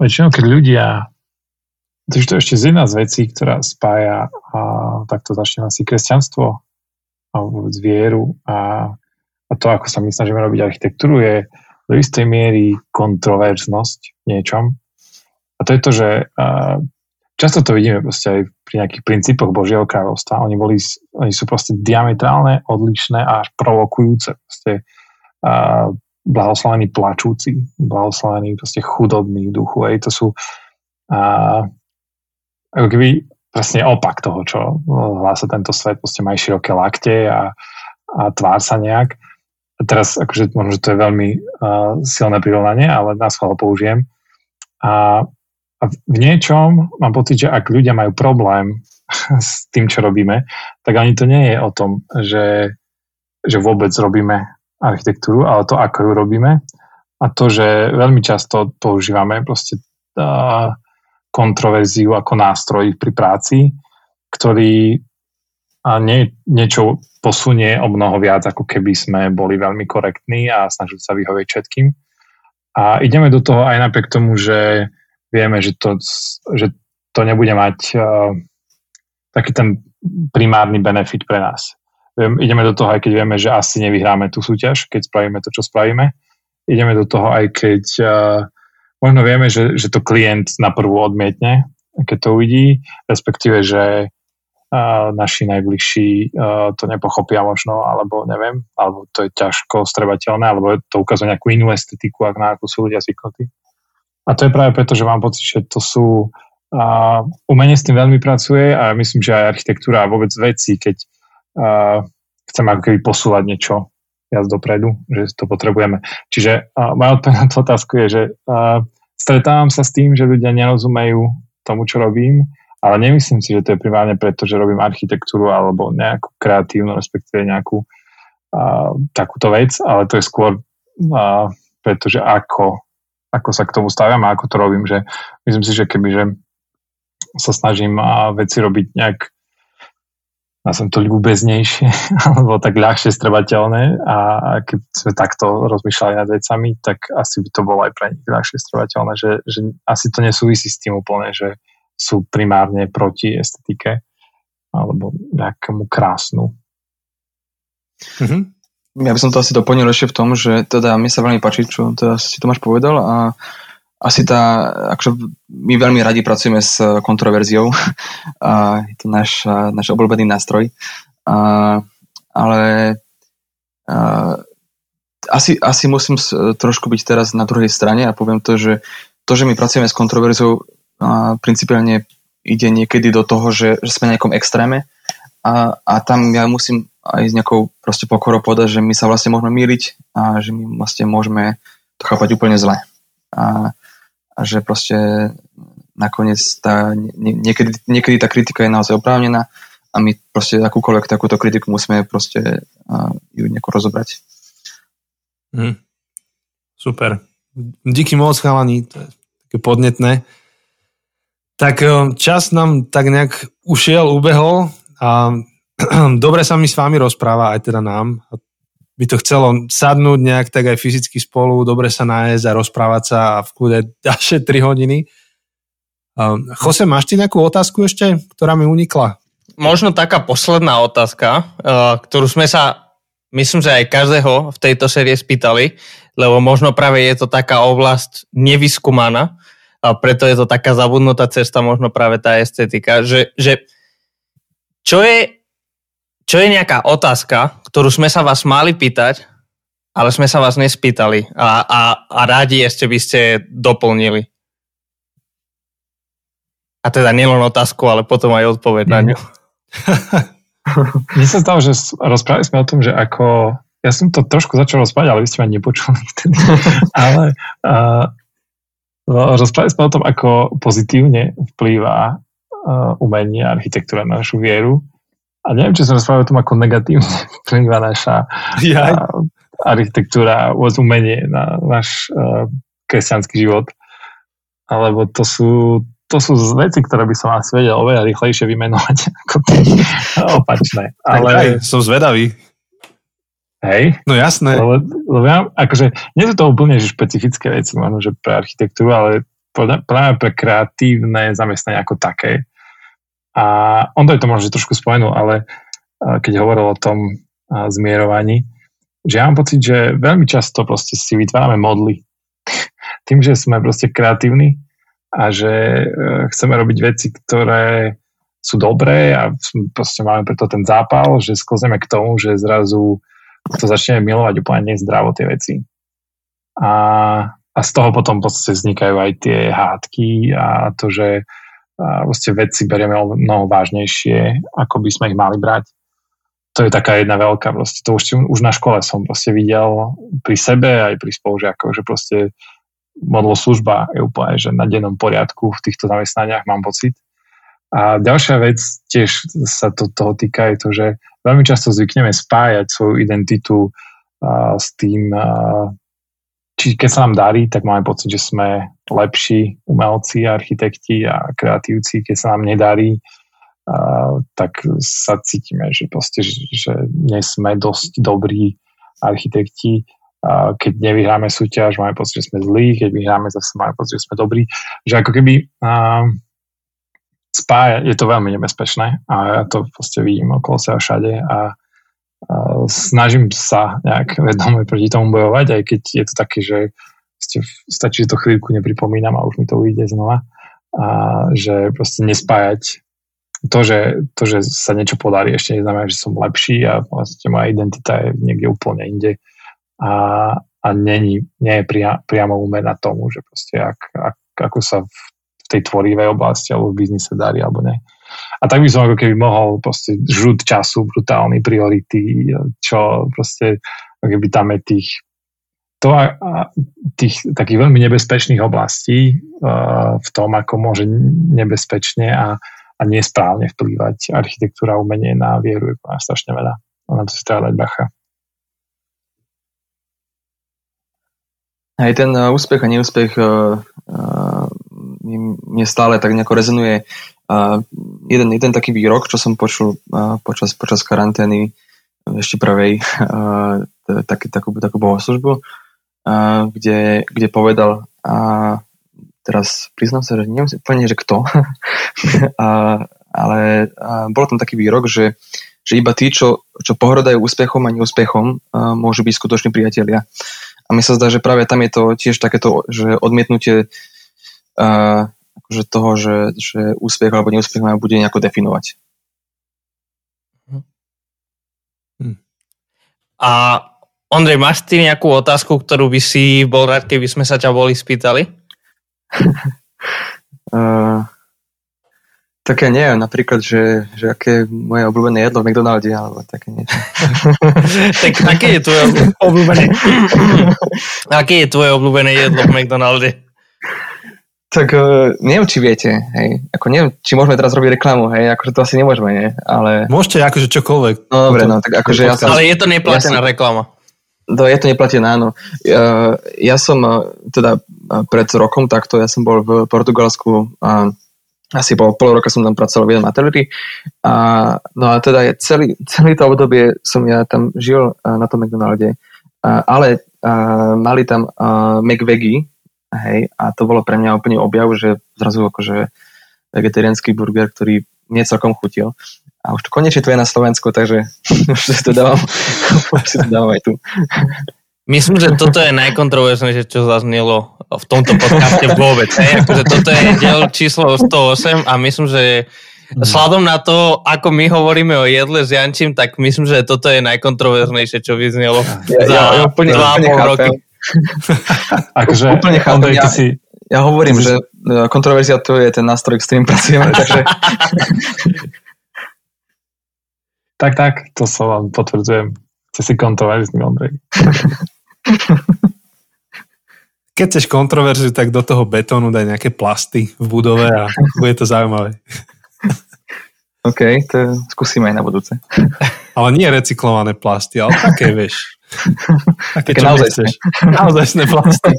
väčšinou, keď ľudia to je to ešte z jedna z vecí, ktorá spája a takto začne asi kresťanstvo a vôbec vieru a a to, ako sa my snažíme robiť architektúru, je do istej miery kontroverznosť v niečom. A to je to, že často to vidíme proste aj pri nejakých princípoch Božieho kráľovstva. Oni, boli, oni sú proste diametrálne, odlišné a až provokujúce. Proste, uh, blahoslavení plačúci, blahoslavení proste chudobní v duchu. Ej, to sú uh, ako keby presne opak toho, čo hlása tento svet. Proste majú široké lakte a, a tvár sa nejak teraz akože možno, že to je veľmi uh, silné prirovnanie, ale na ho použijem. A, a v niečom mám pocit, že ak ľudia majú problém s tým, čo robíme, tak ani to nie je o tom, že, že vôbec robíme architektúru, ale to, ako ju robíme a to, že veľmi často používame proste uh, kontroverziu ako nástroj pri práci, ktorý a nie, niečo posunie o mnoho viac, ako keby sme boli veľmi korektní a snažili sa vyhovieť všetkým. A ideme do toho aj napriek tomu, že vieme, že to, že to nebude mať uh, taký ten primárny benefit pre nás. Ideme do toho, aj keď vieme, že asi nevyhráme tú súťaž, keď spravíme to, čo spravíme. Ideme do toho, aj keď uh, možno vieme, že, že to klient na prvú odmietne, keď to uvidí, respektíve, že naši najbližší to nepochopia možno, alebo neviem, alebo to je ťažko strebateľné, alebo to ukazuje nejakú inú estetiku, ak na akú sú ľudia zvyknutí. A to je práve preto, že mám pocit, že to sú uh, umenie s tým veľmi pracuje a myslím, že aj architektúra a vôbec veci, keď uh, chceme ako keby posúvať niečo viac dopredu, že to potrebujeme. Čiže moja odpoveď na tú otázku je, že uh, stretávam sa s tým, že ľudia nerozumejú tomu, čo robím, ale nemyslím si, že to je primárne preto, že robím architektúru alebo nejakú kreatívnu, respektíve nejakú uh, takúto vec, ale to je skôr uh, pretože ako, ako sa k tomu staviam a ako to robím, že myslím si, že keby že sa snažím uh, veci robiť nejak ja som to ľúbeznejšie alebo tak ľahšie strebateľné a keď sme takto rozmýšľali nad vecami, tak asi by to bolo aj pre nich ľahšie strebateľné, že, že asi to nesúvisí s tým úplne, že sú primárne proti estetike alebo nejakému krásnu. Mm-hmm. Ja by som to asi doplnil ešte v tom, že teda mi sa veľmi páči, čo teda si Tomáš povedal a asi tá, akože my veľmi radi pracujeme s kontroverziou a je to náš, náš obľúbený nástroj, a, ale a, asi, asi musím trošku byť teraz na druhej strane a poviem to, že to, že my pracujeme s kontroverziou a principiálne ide niekedy do toho, že, že sme na nejakom extréme a, a tam ja musím aj s nejakou proste pokorou povedať, že my sa vlastne môžeme míriť a že my vlastne môžeme to chápať úplne zle. A, a že proste nakoniec tá, niekedy, niekedy tá kritika je naozaj oprávnená a my proste akúkoľvek takúto kritiku musíme proste uh, ju nejako rozobrať. Mm. Super. Díky moc, chalani. To je také podnetné. Tak eh, čas nám tak nejak ušiel, ubehol a dobre sa mi s vami rozpráva, aj teda nám. By to chcelo sadnúť nejak tak aj fyzicky spolu, dobre sa nájsť a rozprávať sa a v kľude ďalšie 3 hodiny. Jose, máš ty nejakú otázku ešte, ktorá mi unikla? Možno taká posledná otázka, eh, ktorú sme sa, myslím, že aj každého v tejto série spýtali, lebo možno práve je to taká oblasť nevyskúmaná, a preto je to taká zabudnutá cesta, možno práve tá estetika, že, že čo, je, čo je nejaká otázka, ktorú sme sa vás mali pýtať, ale sme sa vás nespýtali a, a, a rádi ešte by ste doplnili. A teda nielen otázku, ale potom aj odpoveď mm. na ňu. Mne sa stalo, že rozprávali sme o tom, že ako... Ja som to trošku začal rozprávať, ale vy ste ma nepočuli vtedy. ale uh, rozprávali sme o tom, ako pozitívne vplýva uh, umenie a architektúra na našu vieru. A neviem, či som rozprával o tom, ako negatívne vplýva naša uh, architektúra, umenie na náš uh, kresťanský život. Alebo to sú, to sú veci, ktoré by som asi vedel oveľa rýchlejšie vymenovať ako tie opačné. Ale tak aj, som zvedavý. Hej? No jasné. Lebo, lebo ja, akože, nie sú to úplne že špecifické veci, možno, že pre architektúru, ale práve pre kreatívne zamestnanie ako také. A on to je to možno že trošku spomenul, ale keď hovoril o tom zmierovaní, že ja mám pocit, že veľmi často proste si vytvárame modly. Tým, že sme proste kreatívni a že e, chceme robiť veci, ktoré sú dobré a proste máme preto ten zápal, že sklzneme k tomu, že zrazu to začneme milovať úplne nezdravo tie veci. A, a z toho potom podstate vznikajú aj tie hádky a to, že a vlastne veci berieme mnoho vážnejšie, ako by sme ich mali brať. To je taká jedna veľká, proste, to už, už na škole som proste videl pri sebe aj pri spolužiakoch, že proste modlo služba je úplne, že na dennom poriadku v týchto zamestnaniach mám pocit. A ďalšia vec tiež sa to, toho týka je to, že veľmi často zvykneme spájať svoju identitu s tým, či keď sa nám darí, tak máme pocit, že sme lepší umelci, architekti a kreatívci. Keď sa nám nedarí, tak sa cítime, že, proste, že nie sme dosť dobrí architekti. Keď nevyhráme súťaž, máme pocit, že sme zlí, keď vyhráme, zase máme pocit, že sme dobrí. Že ako keby spája, je to veľmi nebezpečné a ja to proste vidím okolo seba všade a snažím sa nejak vedome proti tomu bojovať, aj keď je to také, že stačí, že to chvíľku nepripomínam a už mi to ujde znova. A že proste nespájať to že, to, že sa niečo podarí, ešte neznamená, že som lepší a vlastne moja identita je niekde úplne inde. A, a není, nie je pria, priamo umená tomu, že proste ak, ak, ako sa v tej tvorivej oblasti alebo v biznise darí alebo nie. A tak by som ako keby mohol proste žrút času, brutálny priority, čo proste ako keby tam je tých to a, a tých takých veľmi nebezpečných oblastí uh, v tom, ako môže nebezpečne a, a nesprávne vplývať architektúra umenie na vieru je strašne veľa. A na to si treba dať bacha. Aj ten uh, úspech a neúspech uh, mne stále tak nejako rezonuje a jeden, jeden taký výrok, čo som počul počas, počas karantény ešte prvej, taký, takú, takú bohoslužbu, kde, kde povedal, a teraz priznám sa, že neviem úplne, že kto, a, ale a bol tam taký výrok, že, že iba tí, čo, čo pohrdajú úspechom a neúspechom, a môžu byť skutoční priatelia. A mi sa zdá, že práve tam je to tiež takéto, že odmietnutie akože toho, že, že úspech alebo neúspech ma bude nejako definovať. Hm. A Ondrej, máš ty nejakú otázku, ktorú by si bol rád, keby sme sa ťa boli spýtali? uh, tak ja neviem, napríklad, že, že aké je moje obľúbené jedlo v McDonalde, alebo také niečo. tak aké je tvoje obľúbené aké je tvoje obľúbené jedlo v McDonalde? Tak uh, neviem, či viete, hej. Ako neviem, či môžeme teraz robiť reklamu, hej, akože to asi nemôžeme, nie, ale... Môžete akože čokoľvek. No dobre, no, tak akože ja som... Ale je to neplatená ja som... reklama. To je to neplatená, áno. Uh, ja som uh, teda uh, pred rokom takto, ja som bol v Portugalsku a asi po pol roka som tam pracoval v jednom ateliéri. A, no a teda je celý, celý to obdobie som ja tam žil uh, na tom McDonalde, uh, ale uh, mali tam uh, McVeggie, Hej, a to bolo pre mňa úplne objav, že zrazu akože vegetariánsky burger, ktorý mne celkom chutil. A už to konečne to je na Slovensku, takže už si to dávam, už si to dávam aj tu. Myslím, že toto je najkontroverznejšie, čo zaznelo v tomto podcaste vôbec. Hej? Akože toto je diel číslo 108 a myslím, že sladom na to, ako my hovoríme o jedle s Jančím, tak myslím, že toto je najkontroverznejšie, čo vyznelo ja, za ja, ja úplne, dva úplne roky. akože, Úplne chápem, ja, si... ja hovorím, si... že e, kontroverzia to je ten nástroj, s ktorým pracujeme, takže... tak, tak, to sa vám potvrdzujem. Chce si kontroverzný, Ondrej. Keď chceš kontroverziu, tak do toho betónu daj nejaké plasty v budove a bude to zaujímavé. OK, to skúsime aj na budúce. Ale nie recyklované plasty, ale také, vieš. Také, Také naozaj chceš. Naozaj sme plasty.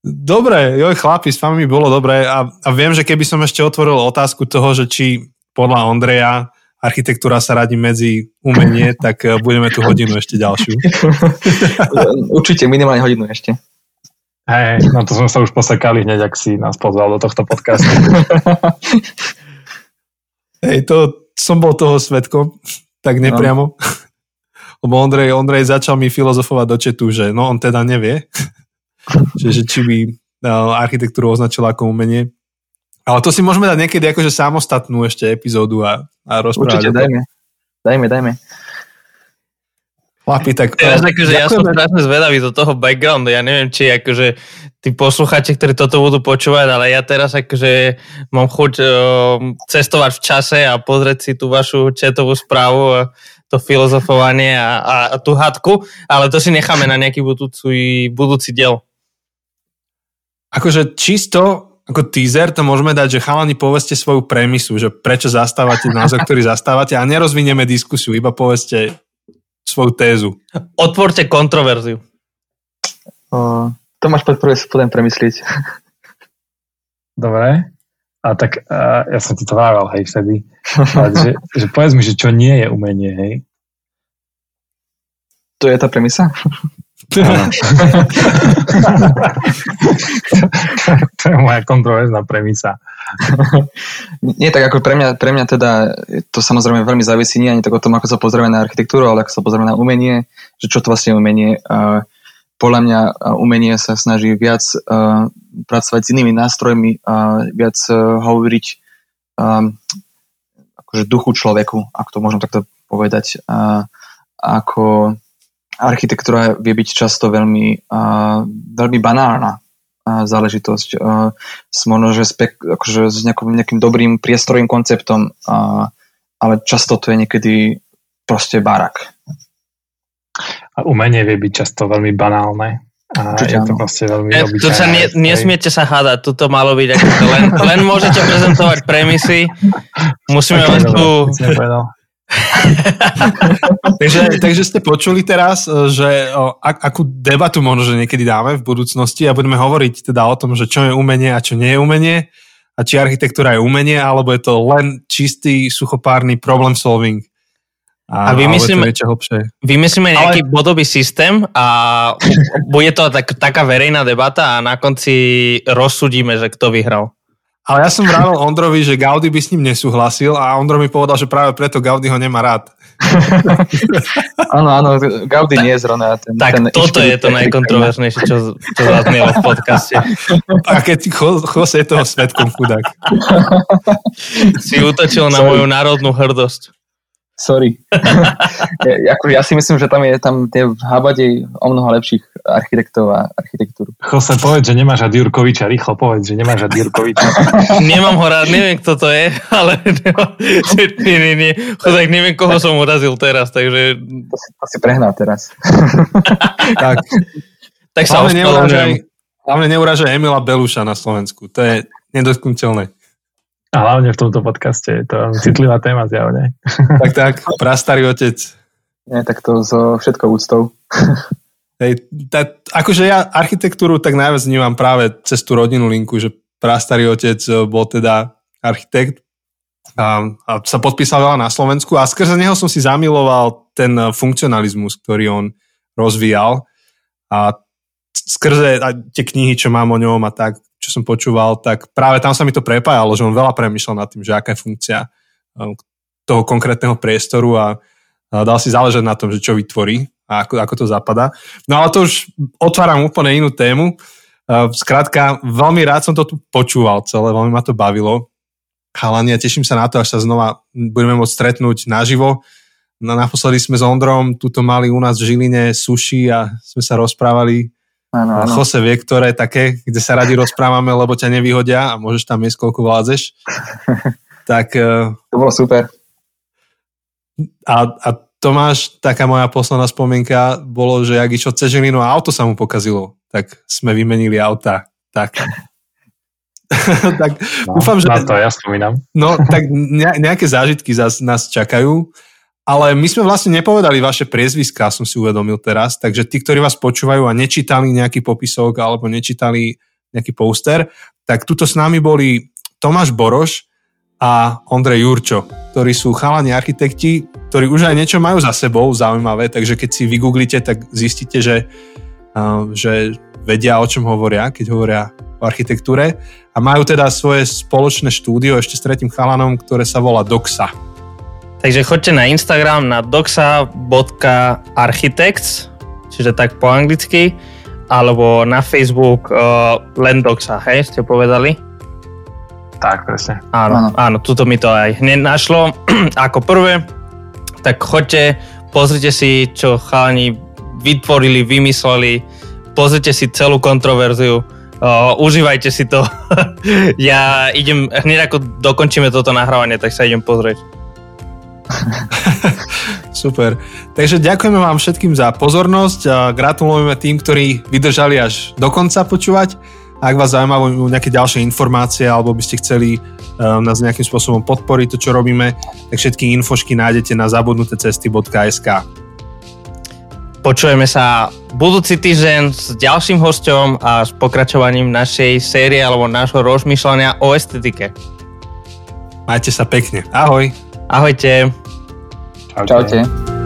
Dobre, joj chlapi, s vami bolo dobré a, a viem, že keby som ešte otvoril otázku toho, že či podľa Ondreja architektúra sa radí medzi umenie, tak eh, budeme tu hodinu ešte ďalšiu. Určite, minimálne hodinu ešte. Hej, no to sme sa už posekali hneď, ak si nás pozval do tohto podcastu. Hej, to som bol toho svetkom, tak nepriamo. No. Lebo Ondrej, Ondrej začal mi filozofovať do četu, že no on teda nevie, že, že či by uh, architektúru označil ako umenie. Ale to si môžeme dať niekedy akože samostatnú ešte epizódu a, a rozprávať. Určite, dajme. Dajme, dajme. Chlapi, tak... Teraz akože ja som strašne zvedavý do toho backgroundu. Ja neviem, či akože tí posluchači, ktorí toto budú počúvať, ale ja teraz akože mám chuť uh, cestovať v čase a pozrieť si tú vašu četovú správu a to filozofovanie a, a, a tú hadku, ale to si necháme na nejaký budúci, budúci diel. Akože čisto ako teaser to môžeme dať, že chalani poveste svoju premisu, že prečo zastávate názor, ktorý zastávate a nerozvinieme diskusiu, iba poveste, svoju tézu. Otvorte kontroverziu. Uh, Tomáš, poď prvé potom premyslieť. Dobre. A tak uh, ja som ti to vával, hej, vtedy. Ale, že, že povedz mi, že čo nie je umenie, hej. To je tá premisa? to, to je moja kontroverzná premisa. Nie, tak ako pre mňa, pre mňa teda, to samozrejme veľmi závisí nie ani tak o tom, ako sa pozrieme na architektúru, ale ako sa pozrieme na umenie, že čo to vlastne je umenie. Uh, podľa mňa umenie sa snaží viac uh, pracovať s inými nástrojmi a viac uh, hovoriť um, akože duchu človeku, ak to môžem takto povedať. Uh, ako architektúra vie byť často veľmi, uh, veľmi banálna uh, záležitosť. Uh, možno, že spek, akože s nejakým, nejakým dobrým priestorovým konceptom, uh, ale často to je niekedy proste barak. A umenie vie byť často veľmi banálne. A Určite, je to proste veľmi ja, tu sa nie, nesmiete sa hádať, tuto malo byť ako to len, len môžete prezentovať premisy. Musíme len tu... takže, takže ste počuli teraz, e, že o, ak, akú debatu možno, že niekedy dáme v budúcnosti a budeme hovoriť teda o tom, že čo je umenie a čo nie je umenie a či architektúra je umenie, alebo je to len čistý, suchopárny problem solving. A, a vymyslíme, vymyslíme nejaký ale... bodový systém a bude to tak, taká verejná debata a na konci rozsudíme, že kto vyhral. Ale ja som vravel Ondrovi, že Gaudi by s ním nesúhlasil a Ondro mi povedal, že práve preto Gaudi ho nemá rád. áno, áno, Gaudi nie je zrovna ten... Tak ten toto je to najkontroverznejšie, čo, čo zaznelo v podcaste. A keď Jose je toho svetkom chudák. Si útočil na moju národnú hrdosť sorry. ja, ako, ja si myslím, že tam je tam tie v Habade o mnoho lepších architektov a architektúru. Chose, povedz, že nemáš rád Jurkoviča, rýchlo povedz, že nemáš rád Jurkoviča. Nemám ho rád, neviem, kto to je, ale nie, nie, nie. Chodák, neviem, koho som urazil teraz, takže... To si, to si prehnal teraz. tak. tak sa ospravedlňujem. Hlavne neurážaj Emila Beluša na Slovensku. To je nedotknutelné. A hlavne v tomto podcaste je to citlivá téma zjavne. Tak, tak, prastarý otec. Nie, tak to so všetkou úctou. Hej, tak, akože ja architektúru tak najviac vnímam práve cez tú rodinnú linku, že prastarý otec bol teda architekt a, a sa podpísal veľa na Slovensku a skrze neho som si zamiloval ten funkcionalizmus, ktorý on rozvíjal a skrze tie knihy, čo mám o ňom a tak, čo som počúval, tak práve tam sa mi to prepájalo, že on veľa premyšľal nad tým, že aká je funkcia um, toho konkrétneho priestoru a, dal si záležať na tom, že čo vytvorí a ako, ako to zapadá. No ale to už otváram úplne inú tému. Skrátka, uh, veľmi rád som to tu počúval celé, veľmi ma to bavilo. Chalani, a teším sa na to, až sa znova budeme môcť stretnúť naživo. No, naposledy sme s Ondrom tuto mali u nás v Žiline suši a sme sa rozprávali Áno, áno. Jose vie, ktoré také, kde sa radi rozprávame, lebo ťa nevyhodia a môžeš tam jesť, koľko vládzeš. tak... E, to bolo super. A, a Tomáš, taká moja posledná spomienka bolo, že ak išiel cez Žilinu a auto sa mu pokazilo, tak sme vymenili auta. Tak. tak no, dúfam, že... Na to ja spomínam. no, tak nejaké zážitky zás nás čakajú. Ale my sme vlastne nepovedali vaše priezviská, som si uvedomil teraz, takže tí, ktorí vás počúvajú a nečítali nejaký popisok alebo nečítali nejaký poster, tak tuto s nami boli Tomáš Boroš a Ondrej Jurčo, ktorí sú chalani architekti, ktorí už aj niečo majú za sebou zaujímavé, takže keď si vygooglite, tak zistíte, že, že vedia, o čom hovoria, keď hovoria o architektúre. A majú teda svoje spoločné štúdio ešte s tretím chalanom, ktoré sa volá Doxa. Takže choďte na Instagram na doxa.architects, čiže tak po anglicky, alebo na Facebook uh, len doxa, hej, ste povedali? Tak, presne. Áno, áno, áno tuto mi to aj hneď našlo. Ako prvé, tak choďte, pozrite si, čo chalani vytvorili, vymysleli, pozrite si celú kontroverziu, uh, užívajte si to. ja idem, hneď ako dokončíme toto nahrávanie, tak sa idem pozrieť. Super. Takže ďakujeme vám všetkým za pozornosť a gratulujeme tým, ktorí vydržali až do konca počúvať. Ak vás zaujímajú nejaké ďalšie informácie alebo by ste chceli um, nás nejakým spôsobom podporiť to, čo robíme, tak všetky infošky nájdete na zabudnutecesty.sk. počujeme sa budúci týždeň s ďalším hosťom a s pokračovaním našej série alebo nášho rozmýšľania o estetike. Majte sa pekne. Ahoj. Ahojte. Čaute. Čaute.